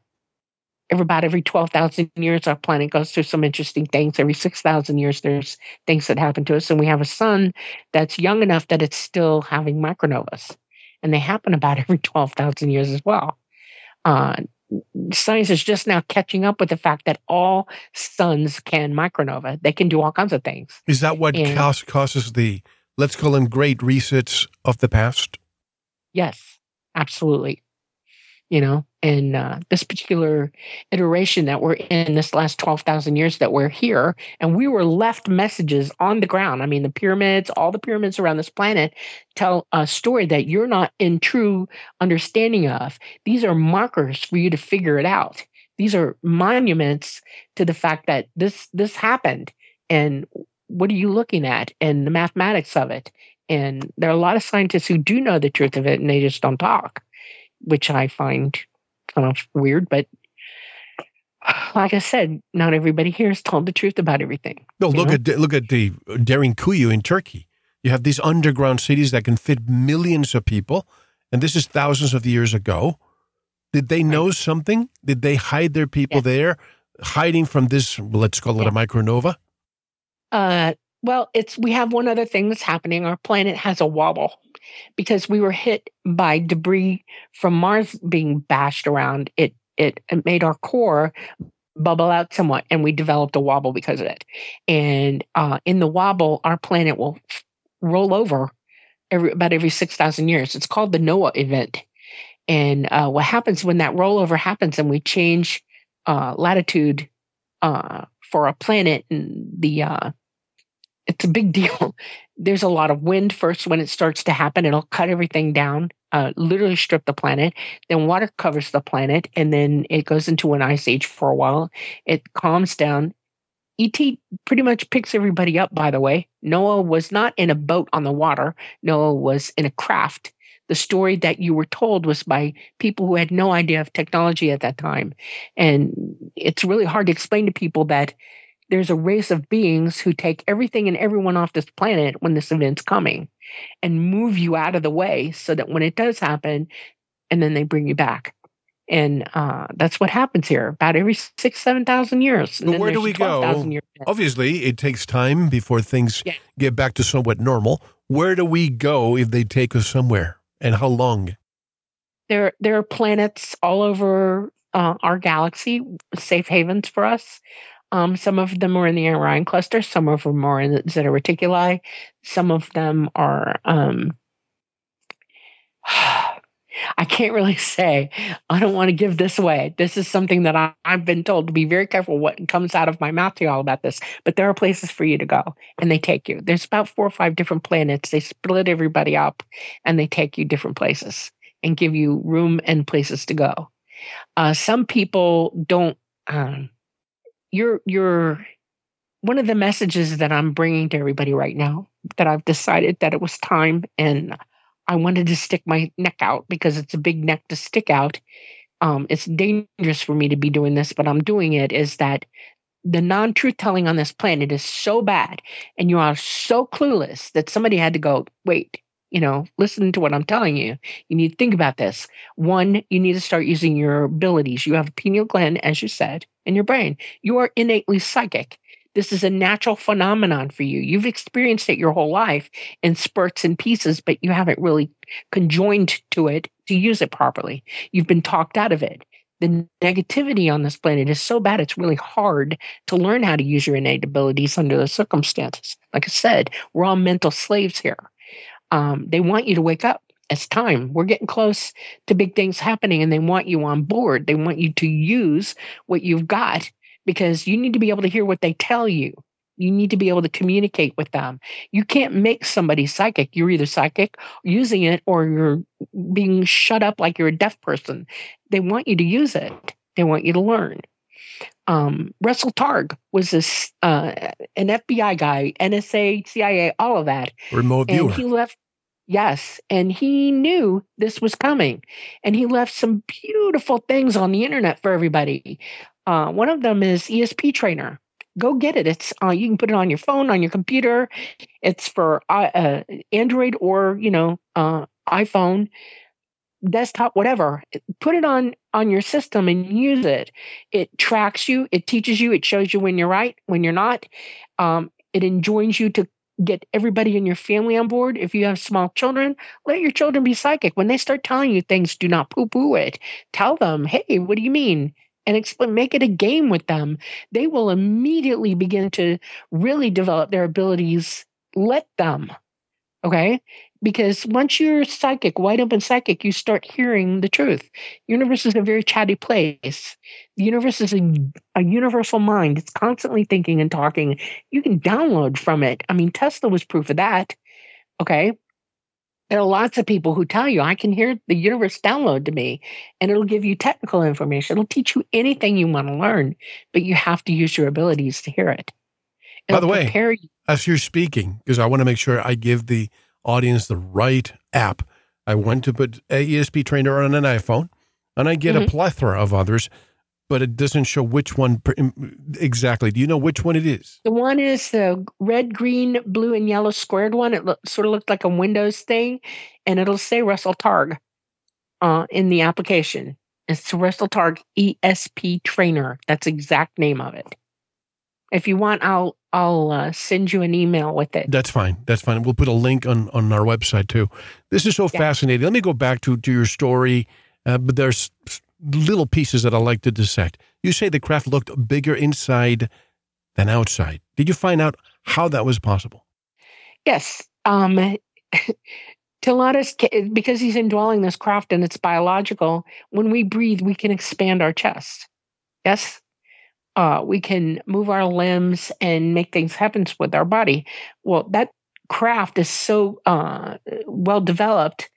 every about every 12,000 years, our planet goes through some interesting things. Every 6,000 years, there's things that happen to us. And we have a sun that's young enough that it's still having micronovas. And they happen about every 12,000 years as well. Uh, science is just now catching up with the fact that all suns can micronova. They can do all kinds of things. Is that what And- cause, causes the, let's call them great resets of the past? Yes, absolutely. You know, and uh, this particular iteration that we're in, this last 12,000 years that we're here, and we were left messages on the ground. I mean, the pyramids, all the pyramids around this planet tell a story that you're not in true understanding of. These are markers for you to figure it out. These are monuments to the fact that this this happened and what are you looking at and the mathematics of it and there are a lot of scientists who do know the truth of it and they just don't talk, which I find kind of weird. But like I said, not everybody here has told the truth about everything. No, look know? at look at the Derinkuyu in Turkey. You have these underground cities that can fit millions of people, and this is thousands of years ago. Did they know something? Did they hide their people Yeah. there, hiding from this? Let's call it a micronova. Uh, well, it's we have one other thing that's happening. Our planet has a wobble because we were hit by debris from Mars being bashed around. It it, it made our core bubble out somewhat, and we developed a wobble because of it. And uh, in the wobble, our planet will roll over every about every six thousand years. It's called the Noah event. And uh, what happens when that rollover happens and we change uh, latitude uh, for a planet and the uh, it's a big deal. There's a lot of wind first when it starts to happen. It'll cut everything down, uh, literally strip the planet. Then water covers the planet, and then it goes into an ice age for a while. It calms down. ET pretty much picks everybody up, by the way. Noah was not in a boat on the water, Noah was in a craft. The story that you were told was by people who had no idea of technology at that time. And it's really hard to explain to people that there's a race of beings who take everything and everyone off this planet when this event's coming and move you out of the way so that when it does happen, and then they bring you back. and uh, that's what happens here about every six, seven thousand years. But where do we go? Obviously, it takes time before things yeah. get back to somewhat normal. Where do we go if they take us somewhere, and how long? There, there are planets all over uh, our galaxy, safe havens for us. Um, some of them are in the Orion cluster, some of them are in the Zeta Reticuli, some of them are. Um, I can't really say. I don't want to give this away. This is something that I, have been told to be very careful what comes out of my mouth to y'all about this. But there are places for you to go, and they take you. There's about four or five different planets. They split everybody up, and they take you different places and give you room and places to go. Uh, some people don't. Um, you're you're one of the messages that I'm bringing to everybody right now that I've decided that it was time and I wanted to stick my neck out because it's a big neck to stick out. Um, it's dangerous for me to be doing this, but I'm doing it. Is that the non truth telling on this planet is so bad and you are so clueless that somebody had to go, wait, you know, listen to what I'm telling you. You need to think about this. One, you need to start using your abilities. You have a pineal gland, as you said, in your brain. You are innately psychic. This is a natural phenomenon for you. You've experienced it your whole life in spurts and pieces, but you haven't really conjoined to it to use it properly. You've been talked out of it. The negativity on this planet is so bad, it's really hard to learn how to use your innate abilities under the circumstances. Like I said, we're all mental slaves here. Um, they want you to wake up. It's time. We're getting close to big things happening, and they want you on board. They want you to use what you've got because you need to be able to hear what they tell you. You need to be able to communicate with them. You can't make somebody psychic. You're either psychic, using it, or you're being shut up like you're a deaf person. They want you to use it, they want you to learn. Um, Russell Targ was this uh, an FBI guy, NSA, CIA, all of that. Remote viewer. And he left. Yes, and he knew this was coming, and he left some beautiful things on the internet for everybody. Uh, one of them is ESP Trainer. Go get it. It's uh, you can put it on your phone, on your computer. It's for uh, uh Android or you know uh, iPhone, desktop, whatever. Put it on on your system and use it. It tracks you. It teaches you. It shows you when you're right, when you're not. Um, it enjoins you to get everybody in your family on board. If you have small children, let your children be psychic. When they start telling you things, do not poo poo it. Tell them, hey, what do you mean? and explain, make it a game with them, they will immediately begin to really develop their abilities. Let them. Okay. Because once you're psychic, wide open psychic, you start hearing the truth. universe is a very chatty place. The universe is a, a universal mind. It's constantly thinking and talking. You can download from it. I mean, Tesla was proof of that. Okay there are lots of people who tell you, I can hear the universe download to me, and it'll give you technical information. It'll teach you anything you want to learn, but you have to use your abilities to hear it. By the way, you. as you're speaking, because I want to make sure I give the audience the right app, I went to put a ESP trainer on an iPhone, and I get mm-hmm. a plethora of others but it doesn't show which one exactly. Do you know which one it is? The one is the red, green, blue, and yellow squared one. It look, sort of looked like a Windows thing, and it'll say Russell Targ uh, in the application. It's Russell Targ ESP Trainer. That's the exact name of it. If you want, I'll I'll uh, send you an email with it. That's fine. That's fine. We'll put a link on on our website too. This is so yeah. fascinating. Let me go back to to your story. Uh, but there's little pieces that I like to dissect. You say the craft looked bigger inside than outside. Did you find out how that was possible? Yes. Um, Telautus, because he's indwelling this craft and it's biological, when we breathe, we can expand our chest. Yes. Uh, we can move our limbs and make things happen with our body. Well, that craft is so uh, well developed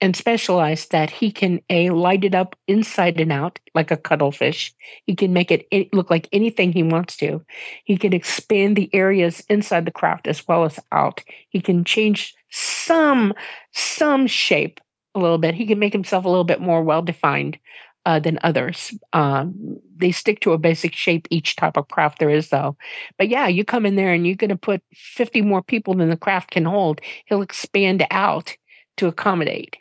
and specialized that he can a light it up inside and out like a cuttlefish. He can make it look like anything he wants to. He can expand the areas inside the craft as well as out. He can change some some shape a little bit. He can make himself a little bit more well defined uh, than others. Um, they stick to a basic shape each type of craft there is, though. But yeah, you come in there and you're going to put 50 more people than the craft can hold. He'll expand out to accommodate.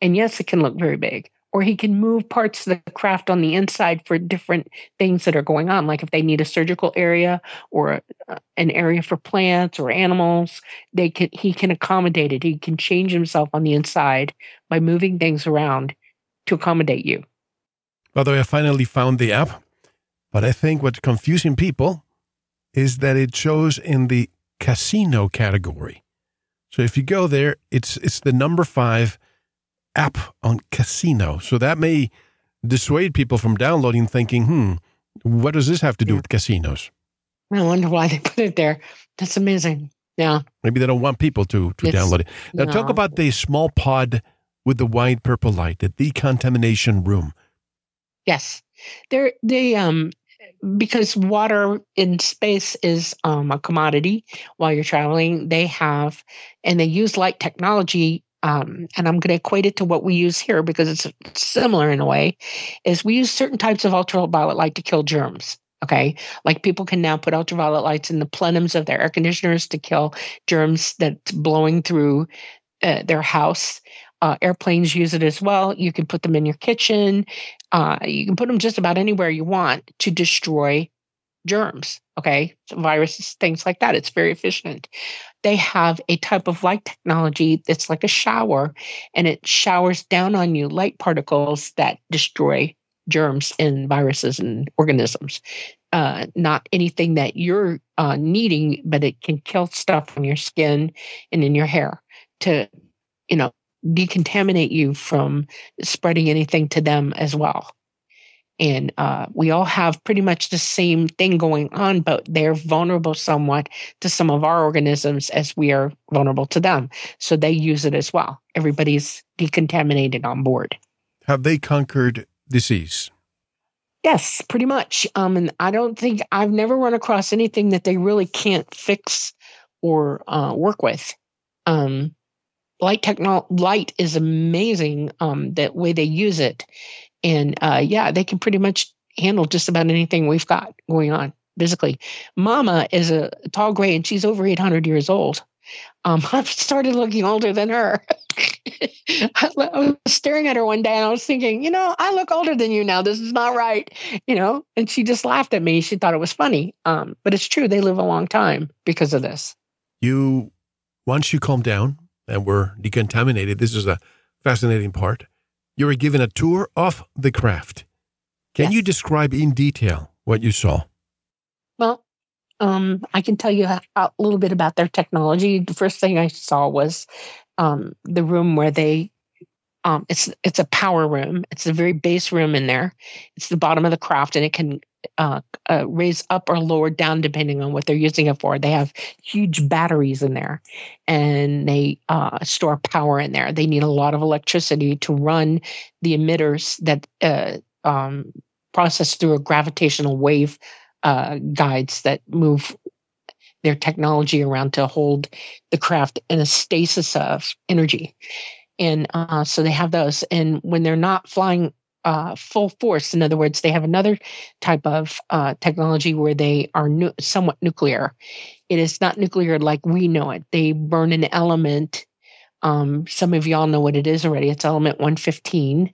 And yes, it can look very big. or he can move parts of the craft on the inside for different things that are going on like if they need a surgical area or uh, an area for plants or animals they can he can accommodate it he can change himself on the inside by moving things around to accommodate you by the way i finally found the app but i think what's confusing people is that it shows in the casino category so if you go there it's it's the number five app on casino. So that may dissuade people from downloading, thinking, hmm, what does this have to do yeah. with casinos? I wonder why they put it there. That's amazing. Yeah. Maybe they don't want people to, to download it. Now, no. talk about the small pod with the wide purple light, the decontamination room. Yes. They're, they, um, because water in space is um, a commodity while you're traveling, they have, and they use light technology um, and I'm going to equate it to what we use here because it's similar in a way, is we use certain types of ultraviolet light to kill germs. Okay. Like people can now put ultraviolet lights in the plenums of their air conditioners to kill germs that's blowing through uh, their house. Uh, airplanes use it as well. You can put them in your kitchen. Uh, you can put them just about anywhere you want to destroy germs. Okay. So viruses, things like that. It's very efficient they have a type of light technology that's like a shower and it showers down on you light particles that destroy germs and viruses and organisms. Uh, not anything that you're uh, needing, but it can kill stuff on your skin and in your hair to, you know, decontaminate you from spreading anything to them as well and uh, we all have pretty much the same thing going on, but they're vulnerable somewhat to some of our organisms as we are vulnerable to them. So they use it as well. Everybody's decontaminated on board. Have they conquered disease? Yes, pretty much. Um, and I don't think I've never run across anything that they really can't fix or uh, work with. Um, light techno light is amazing. Um, way they use it, and uh, yeah, they can pretty much handle just about anything we've got going on physically. Mama is a tall gray and she's over 800 years old. Um, I've started looking older than her. I was staring at her one day and I was thinking, you know, I look older than you now. This is not right, you know. And she just laughed at me. She thought it was funny. Um, but it's true. They live a long time because of this. You, once you calm down and were decontaminated, this is a fascinating part you were given a tour of the craft. Can yes. you describe in detail what you saw? Well, um, I can tell you a, a, little bit about their technology. The first thing I saw was um, the room where they. Um, it's it's a power room. It's a very base room in there. It's the bottom of the craft, and it can uh, uh, raise up or lower down depending on what they're using it for. They have huge batteries in there, and they uh, store power in there. They need a lot of electricity to run the emitters that uh, um, process through a gravitational wave uh, guides that move their technology around to hold the craft in a stasis of energy. And uh, so they have those. And when they're not flying uh, full force. In other words, they have another type of uh, technology where they are nu- somewhat nuclear. It is not nuclear like we know it. They burn an element. Um, some of y'all know what it is already. It's element 115.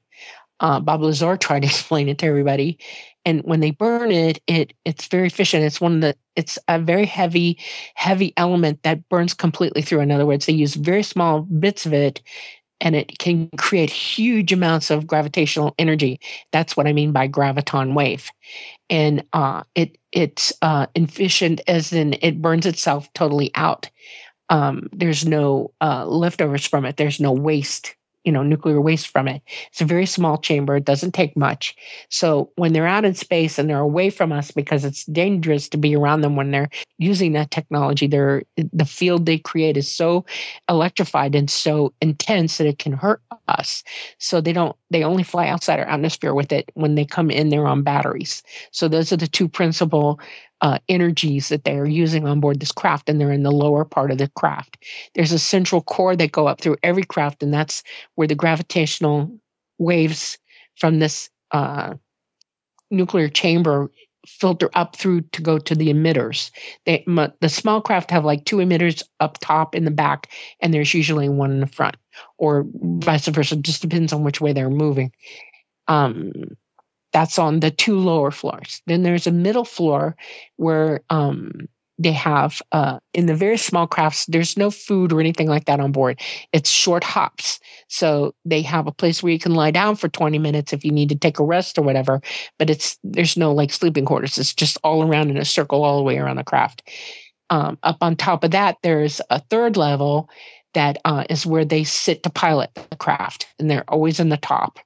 Uh, Bob Lazar tried to explain it to everybody. And when they burn it, it it's very efficient. It's one of the it's a very heavy, heavy element that burns completely through. In other words, they use very small bits of it and it can create huge amounts of gravitational energy. That's what I mean by graviton wave, and uh, it it's uh, efficient as in it burns itself totally out. Um, there's no uh, leftovers from it. There's no waste you know nuclear waste from it. It's a very small chamber. It doesn't take much. So when they're out in space and they're away from us because it's dangerous to be around them when they're using that technology they're the field they create is so electrified and so intense that it can hurt us. So they don't they only fly outside our atmosphere with it. When they come in they're on batteries. So those are the two principal uh, energies that they are using on board this craft, and they're in the lower part of the craft. There's a central core that go up through every craft, and that's where the gravitational waves from this uh, nuclear chamber filter up through to go to the emitters. They, the small craft have like two emitters up top in the back, and there's usually one in the front, or vice versa. Just depends on which way they're moving. Um, that's on the two lower floors. Then there's a middle floor where um, they have uh, in the very small crafts there's no food or anything like that on board. It's short hops. So they have a place where you can lie down for 20 minutes if you need to take a rest or whatever but it's there's no like sleeping quarters. It's just all around in a circle all the way around the craft. Um, up on top of that there's a third level that uh, is where they sit to pilot the craft and they're always in the top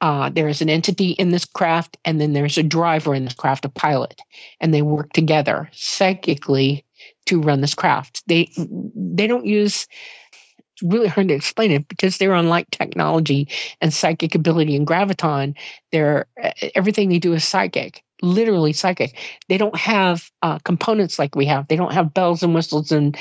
uh, there's an entity in this craft, and then there's a driver in this craft, a pilot, and they work together psychically to run this craft. They they don't use. It's really hard to explain it because they're light technology and psychic ability and graviton. They're everything they do is psychic literally psychic. They don't have uh, components like we have. They don't have bells and whistles and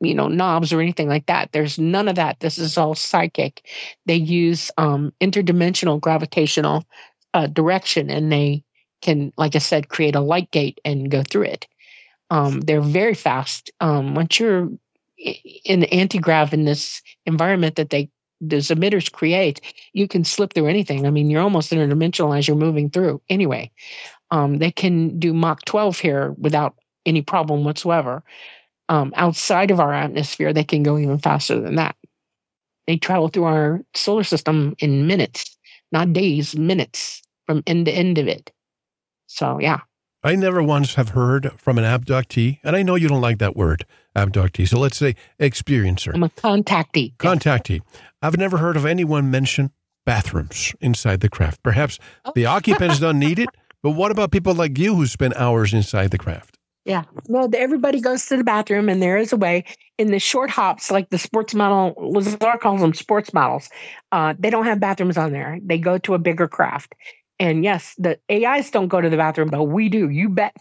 you know knobs or anything like that. There's none of that. This is all psychic. They use um, interdimensional gravitational uh, direction, and they can, like I said, create a light gate and go through it. Um, they're very fast. Um, once you're in anti-grav in this environment that they those emitters create, you can slip through anything. I mean, you're almost interdimensional as you're moving through. Anyway, um, they can do Mach 12 here without any problem whatsoever. Um, outside of our atmosphere, they can go even faster than that. They travel through our solar system in minutes, not days, minutes from end to end of it. So, yeah. I never once have heard from an abductee, and I know you don't like that word, abductee. So let's say experiencer. I'm a contactee. Contactee. I've never heard of anyone mention bathrooms inside the craft. Perhaps oh. the occupants don't need it, but what about people like you who spend hours inside the craft? Yeah. No, everybody goes to the bathroom and there is a way. In the short hops, like the sports model, Lazar calls them sports models, uh, they don't have bathrooms on there. They go to a bigger craft. And yes, the AIs don't go to the bathroom, but we do. You bet.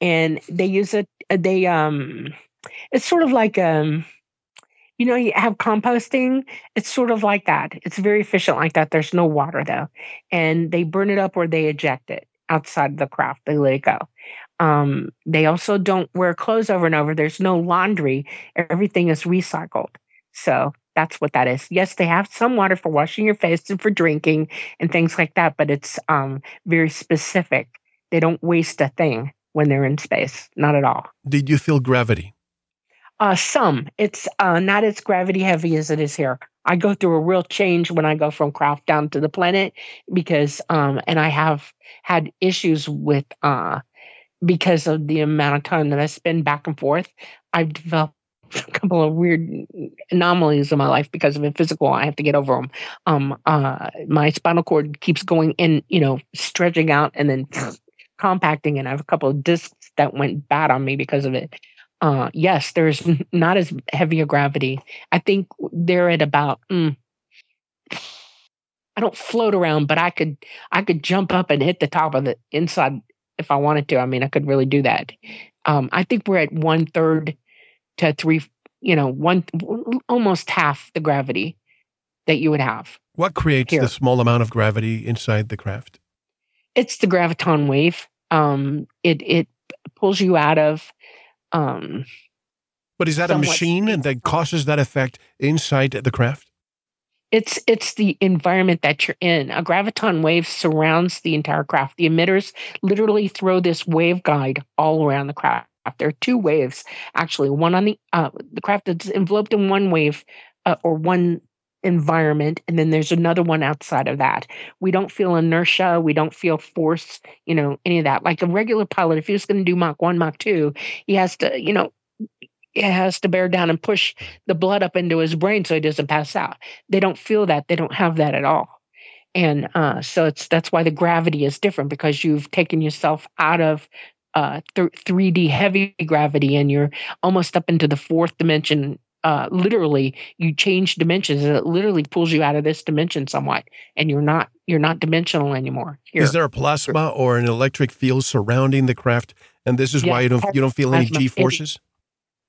And they use it. They um, it's sort of like um, you know, you have composting. It's sort of like that. It's very efficient like that. There's no water though, and they burn it up or they eject it outside the craft. They let it go. Um, they also don't wear clothes over and over. There's no laundry. Everything is recycled. So that's what that is. Yes, they have some water for washing your face and for drinking and things like that, but it's um, very specific. They don't waste a thing when they're in space. Not at all. Did you feel gravity? Uh, some. It's uh, not as gravity heavy as it is here. I go through a real change when I go from craft down to the planet because, um, and I have had issues with, uh, because of the amount of time that I spend back and forth. I've developed a couple of weird anomalies in my life because of it physical. I have to get over them. Um, uh, my spinal cord keeps going in, you know, stretching out and then compacting, and I have a couple of discs that went bad on me because of it uh, yes, there's not as heavy a gravity. I think they're at about. Mm, I don't float around, but I could I could jump up and hit the top of the inside if I wanted to. I mean, I could really do that. Um, I think we're at one third to three. You know, one almost half the gravity that you would have. What creates here. the small amount of gravity inside the craft? It's the graviton wave. Um, it it pulls you out of um, but is that a machine that causes that effect inside the craft? It's it's the environment that you're in. A graviton wave surrounds the entire craft. The emitters literally throw this wave guide all around the craft. There are two waves actually. One on the uh, the craft that's enveloped in one wave uh, or one environment and then there's another one outside of that. We don't feel inertia we don't feel force you know any of that. Like a regular pilot if he's going to do mach 1 mach 2 he has to you know it has to bear down and push the blood up into his brain so he doesn't pass out. They don't feel that they don't have that at all. And uh, so it's that's why the gravity is different because you've taken yourself out of uh, th- 3D heavy gravity and you're almost up into the fourth dimension uh, literally you change dimensions and it literally pulls you out of this dimension somewhat and you're not you're not dimensional anymore Here. is there a plasma or an electric field surrounding the craft and this is why you don't you don't feel any g forces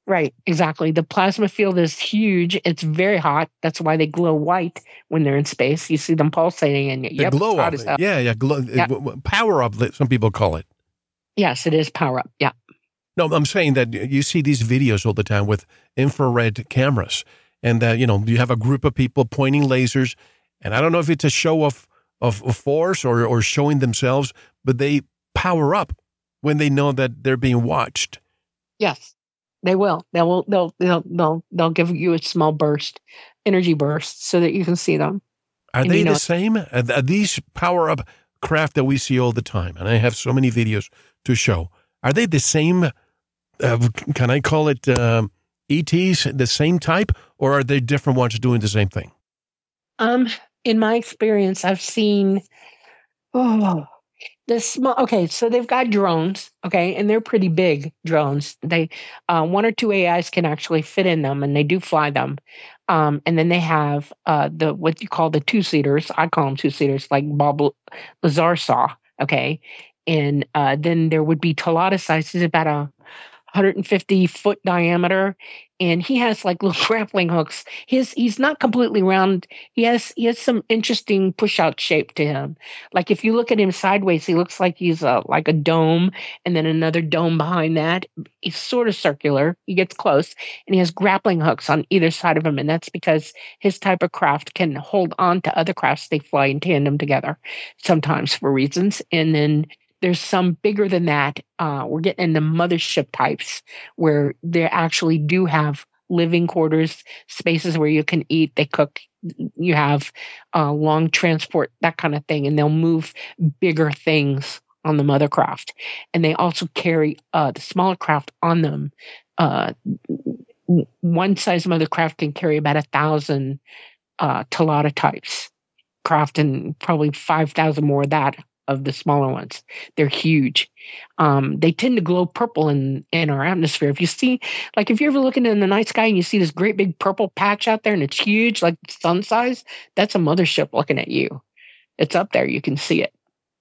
right exactly the plasma field is huge it's very hot that's why they glow white when they're in space you see them pulsating and the yep, glow of it. yeah yeah glow, yep. power it some people call it Yes, it is power up. Yeah. No, I'm saying that you see these videos all the time with infrared cameras, and that you know you have a group of people pointing lasers, and I don't know if it's a show of of, of force or or showing themselves, but they power up when they know that they're being watched. Yes, they will. They will. They'll they'll they'll they'll give you a small burst, energy burst, so that you can see them. Are And they you the same? Are these power up craft that we see all the time, and I have so many videos to show. Are they the same? Uh, can I call it um, ETs, the same type, or are they different ones doing the same thing? Um, in my experience, I've seen oh the small okay, so they've got drones, okay, and they're pretty big drones. They uh, one or two AIs can actually fit in them and they do fly them. Um, and then they have uh the what you call the two seaters. I call them two seaters, like Bob Lazar saw, okay. And uh, then there would be Talata size, is about a 150 foot diameter, and he has like little grappling hooks. His he's not completely round. He has he has some interesting push out shape to him. Like if you look at him sideways, he looks like he's a like a dome, and then another dome behind that. He's sort of circular. He gets close, and he has grappling hooks on either side of him, and that's because his type of craft can hold on to other crafts. They fly in tandem together, sometimes for reasons, and then there's some bigger than that. Uh, we're getting into mothership types where they actually do have living quarters, spaces where you can eat, they cook, you have uh, long transport, that kind of thing, and they'll move bigger things on the mother craft. And they also carry uh, the smaller craft on them. Uh, one size mother craft can carry about a thousand uh, Talata types craft and probably 5,000 more of that of the smaller ones. They're huge. Um, they tend to glow purple in in our atmosphere. If you see, like, if you're ever looking in the night sky and you see this great big purple patch out there and it's huge, like sun size, that's a mothership looking at you. It's up there. You can see it.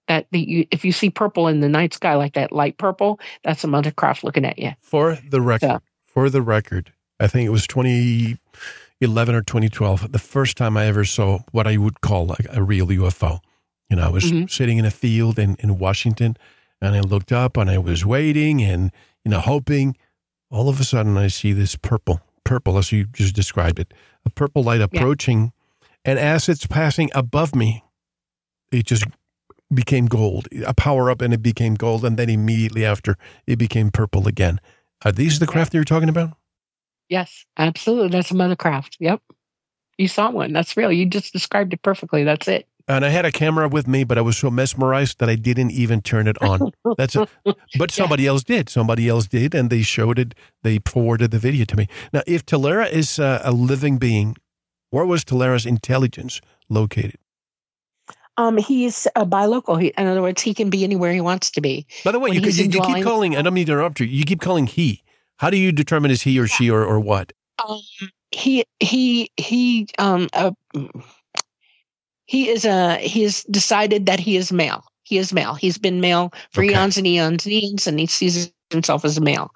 That the, you, if you see purple in the night sky, like that light purple, that's a mothercraft looking at you. For the record, Yeah. for the record, I think it was 2011 or 2012, the first time I ever saw what I would call like a real UFO. You know, I was Mhm. sitting in a field in, in Washington and I looked up and I was waiting and, you know, hoping. All of a sudden, I see this purple, purple, as you just described it, a purple light approaching. And as it's passing above me, it just became gold, a power up, and it became gold. And then immediately after, it became purple again. Are these the craft that you're talking about? Yes, absolutely. That's a mothercraft. Yep. You saw one. That's real. You just described it perfectly. That's it. And I had a camera with me, but I was so mesmerized that I didn't even turn it on. That's it. But somebody else did. Somebody else did, and they showed it. They forwarded the video to me. Now, if Talera is uh, a living being, where was Talera's intelligence located? Um, he's a bilocal. He, in other words, he can be anywhere he wants to be. By the way, you, you, you keep calling, I don't mean to interrupt you, you keep calling he. How do you determine is he or she or, or what? Um, he he he um uh, he is a he has decided that he is male. He is male. He's been male for Okay. eons and eons and eons, and he sees himself as a male.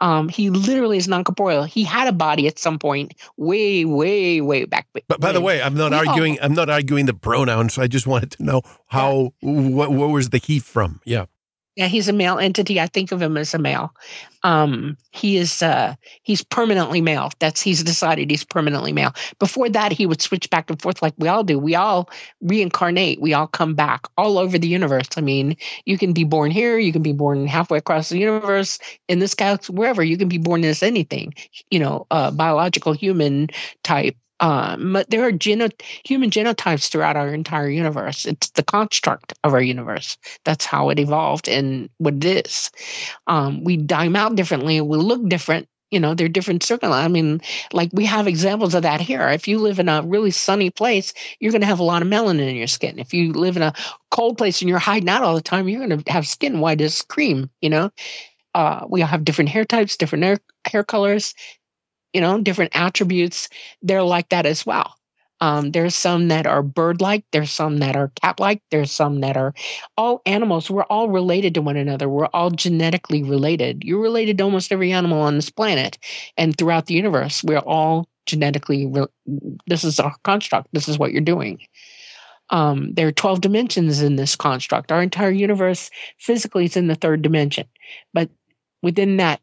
Um, he literally is non-corporeal. He had a body at some point, way, way, way back. But by the way, I'm not arguing. I'm not arguing the pronouns. I just wanted to know how. What, where was the he from? Yeah. Yeah, he's a male entity. I think of him as a male. Um, he is uh he's permanently male. That's he's decided he's permanently male. Before that, he would switch back and forth like we all do. We all reincarnate. We all come back all over the universe. I mean, you can be born here, you can be born halfway across the universe, in this galaxy, wherever. You can be born as anything, you know, biological human type. Um, but there are geno- human genotypes throughout our entire universe. It's the construct of our universe that's how it evolved and what it is. Um, we dime out differently. We look different. You know, they're different circle. I mean, like we have examples of that here. If you live in a really sunny place, you're going to have a lot of melanin in your skin. If you live in a cold place and you're hiding out all the time, you're going to have skin white as cream. You know, uh, we all have different hair types, different hair, hair colors. You know, different attributes. They're like that as well. Um, there's some that are bird like, there's some that are cat like, there's some that are all animals. We're all related to one another. We're all genetically related. You're related to almost every animal on this planet and throughout the universe. We're all genetically, re- this is our construct. This is what you're doing. Um, there are 12 dimensions in this construct. Our entire universe physically is in the third dimension, but within that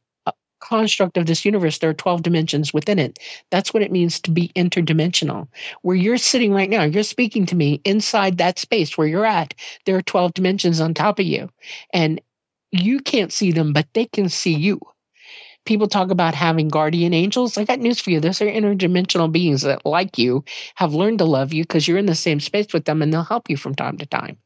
construct of this universe, there are 12 dimensions within it. That's what it means to be interdimensional. Where you're sitting right now, you're speaking to me inside that space where you're at, there are 12 dimensions on top of you. And you can't see them, but they can see you people talk about having guardian angels. I got news for you. Those are interdimensional beings that, like you, have learned to love you because you're in the same space with them and they'll help you from time to time.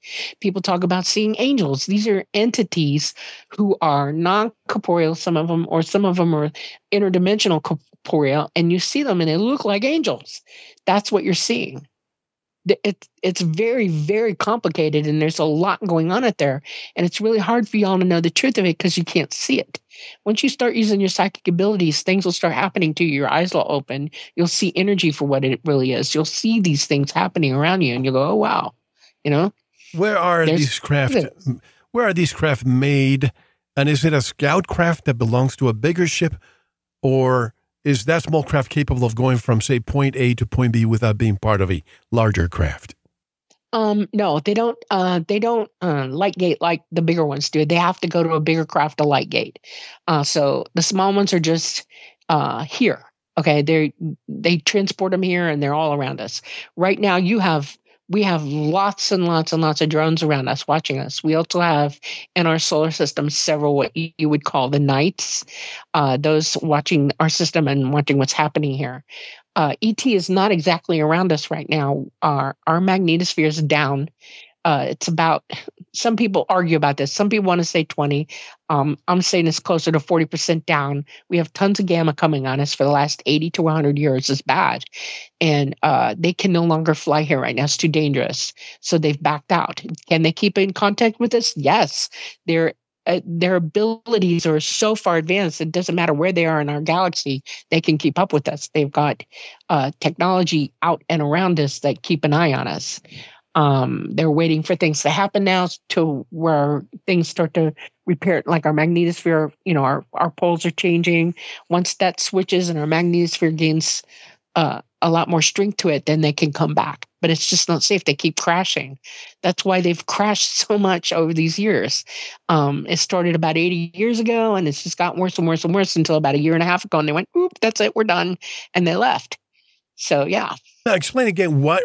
People talk about seeing angels. These are entities who are non corporeal, some of them, or some of them are interdimensional corporeal, and you see them and they look like angels. That's what you're seeing it's it's very very complicated and there's a lot going on out there and it's really hard for y'all to know the truth of it because you can't see it. Once you start using your psychic abilities things will start happening to you your eyes will open you'll see energy for what it really is you'll see these things happening around you and you'll go oh wow you know? Where are there's these craft where are these craft made and is it a scout craft that belongs to a bigger ship or is that small craft capable of going from, say, point A to point B without being part of a larger craft? Um, no, they don't. Uh, they don't uh, light gate like the bigger ones do. They have to go to a bigger craft to light gate. Uh, so the small ones are just uh, here. Okay, they they transport them here, and they're all around us. Right now, you have we have lots and lots and lots of drones around us watching us. We also have in our solar system several what you would call the knights, uh, those watching our system and watching what's happening here. Uh, ET is not exactly around us right now. Our our magnetosphere is down uh, it's about some people argue about this. Some people want to say 20 um, i'm saying it's closer to 40% down. We have tons of gamma coming on us for the last 80 to 100 years. It's bad. And uh, they can no longer fly here right now. It's too dangerous. So they've backed out. Can they keep in contact with us? Yes. Their uh, their abilities are so far advanced it doesn't matter where they are in our galaxy they can keep up with us. They've got uh, technology out and around us that keep an eye on us um, they're waiting for things to happen now to where things start to repair, like our magnetosphere, you know, our, our poles are changing. Once that switches and our magnetosphere gains uh, a lot more strength to it, then they can come back. But it's just not safe. They keep crashing. That's why they've crashed so much over these years. Um, it started about 80 years ago and it's just gotten worse and worse and worse until about a year and a half ago. And they went, oop, that's it, we're done. And they left. So, yeah. Now, explain again what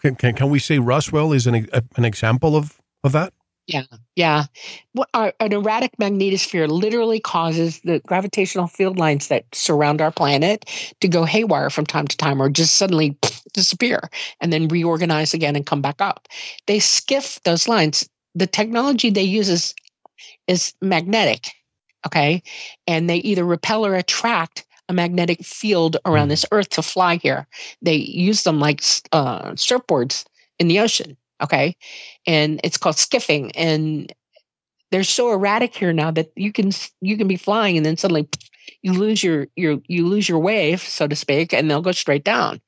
can, can, can we say Roswell is an, a, an example of, of that? Yeah, yeah. What, our, an erratic magnetosphere literally causes the gravitational field lines that surround our planet to go haywire from time to time or just suddenly disappear and then reorganize again and come back up. They skiff those lines. The technology they use is, is magnetic, okay? And they either repel or attract a magnetic field around mm. this earth to fly here. They use them like uh, surfboards in the ocean. Okay. And it's called skiffing. And they're so erratic here now that you can you can be flying and then suddenly you lose your your you lose your wave so to speak and they'll go straight down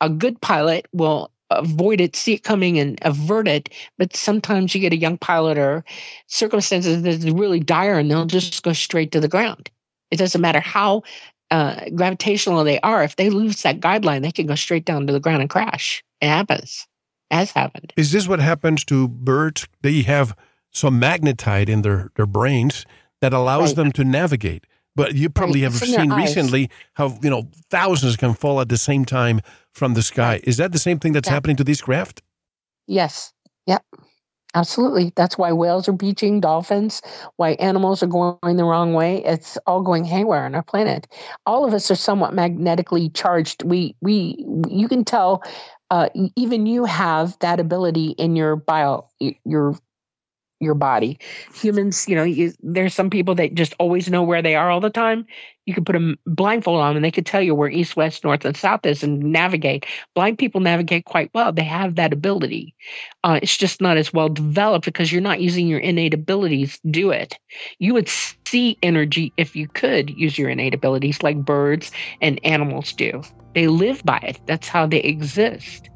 a good pilot will avoid it see it coming and avert it but sometimes you get a young pilot or circumstances that's really dire and they'll just go straight to the ground it doesn't matter how uh, gravitational they are, if they lose that guideline, they can go straight down to the ground and crash. It happens, has happened. Is this what happens to birds? They have some magnetite in their, their brains that allows right. them to navigate. But you probably right. have seen recently how you know thousands can fall at the same time from the sky. Is that the same thing that's yeah. happening to these craft? Yes. Yep. Absolutely. That's why whales are beaching, dolphins, why animals are going the wrong way. It's all going haywire on our planet. All of us are somewhat magnetically charged. We we you can tell uh, even you have that ability in your bio your your body. Humans, you know, you, there's some people that just always know where they are all the time. You could put a blindfold on and they could tell you where east, west, north, and south is and navigate. Blind people navigate quite well. They have that ability. Uh, it's just not as well developed because you're not using your innate abilities to do it. You would see energy if you could use your innate abilities like birds and animals do. They live by it. That's how they exist.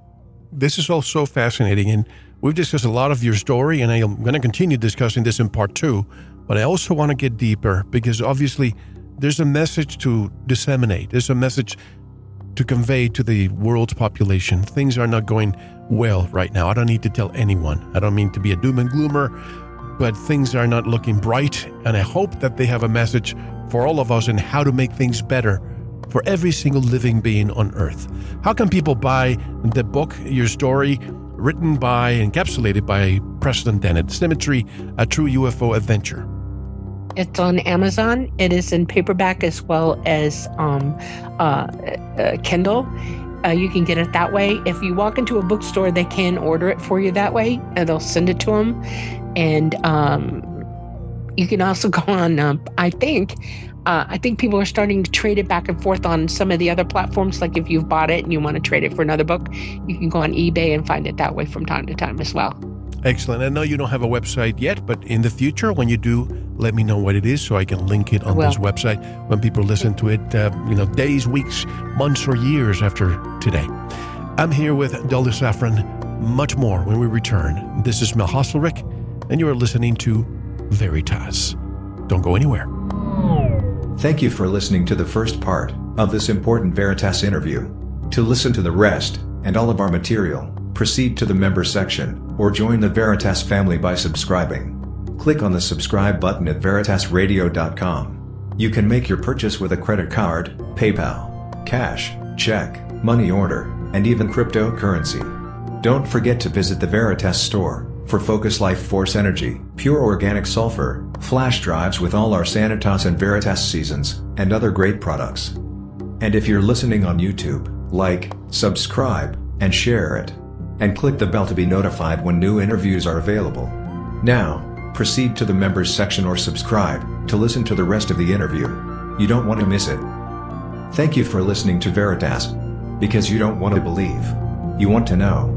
This is all so fascinating. And We've discussed a lot of your story, and I'm going to continue discussing this in part two. But I also want to get deeper because obviously there's a message to disseminate. There's a message to convey to the world's population things are not going well right now. I don't need to tell anyone. I don't mean to be a doom and gloomer, but things are not looking bright. And I hope that they have a message for all of us in how to make things better for every single living being on earth. How can people buy the book, your story, written by, encapsulated by Preston Dennett, Symmetry, A True UFO Adventure? It's on Amazon. It is in paperback as well as um, uh, uh, Kindle. Uh, you can get it that way. If you walk into a bookstore, they can order it for you that way, and they'll send it to them. And um, you can also go on. Um, I think, uh, I think people are starting to trade it back and forth on some of the other platforms. Like if you've bought it and you want to trade it for another book, you can go on eBay and find it that way from time to time as well. Excellent. I know you don't have a website yet, but in the future, when you do, let me know what it is so I can link it on this website when people listen to it, uh, you know, days, weeks, months, or years after today. I'm here with Dolly Saffron. Much more when we return. This is Mel Hostelrick, and you are listening to Veritas. Don't go anywhere. Thank you for listening to the first part of this important Veritas interview. To listen to the rest and all of our material, proceed to the member section or join the Veritas family by subscribing. Click on the subscribe button at veritasradio.com. You can make your purchase with a credit card, PayPal, cash, check, money order, and even cryptocurrency. Don't forget to visit the Veritas store for Focus Life Force Energy, pure organic sulfur, flash drives with all our Sanitas and Veritas seasons, and other great products. And if you're listening on YouTube, like, subscribe, and share it. And click the bell to be notified when new interviews are available. Now, proceed to the members section or subscribe to listen to the rest of the interview. You don't want to miss it. Thank you for listening to Veritas. Because you don't want to believe. You want to know.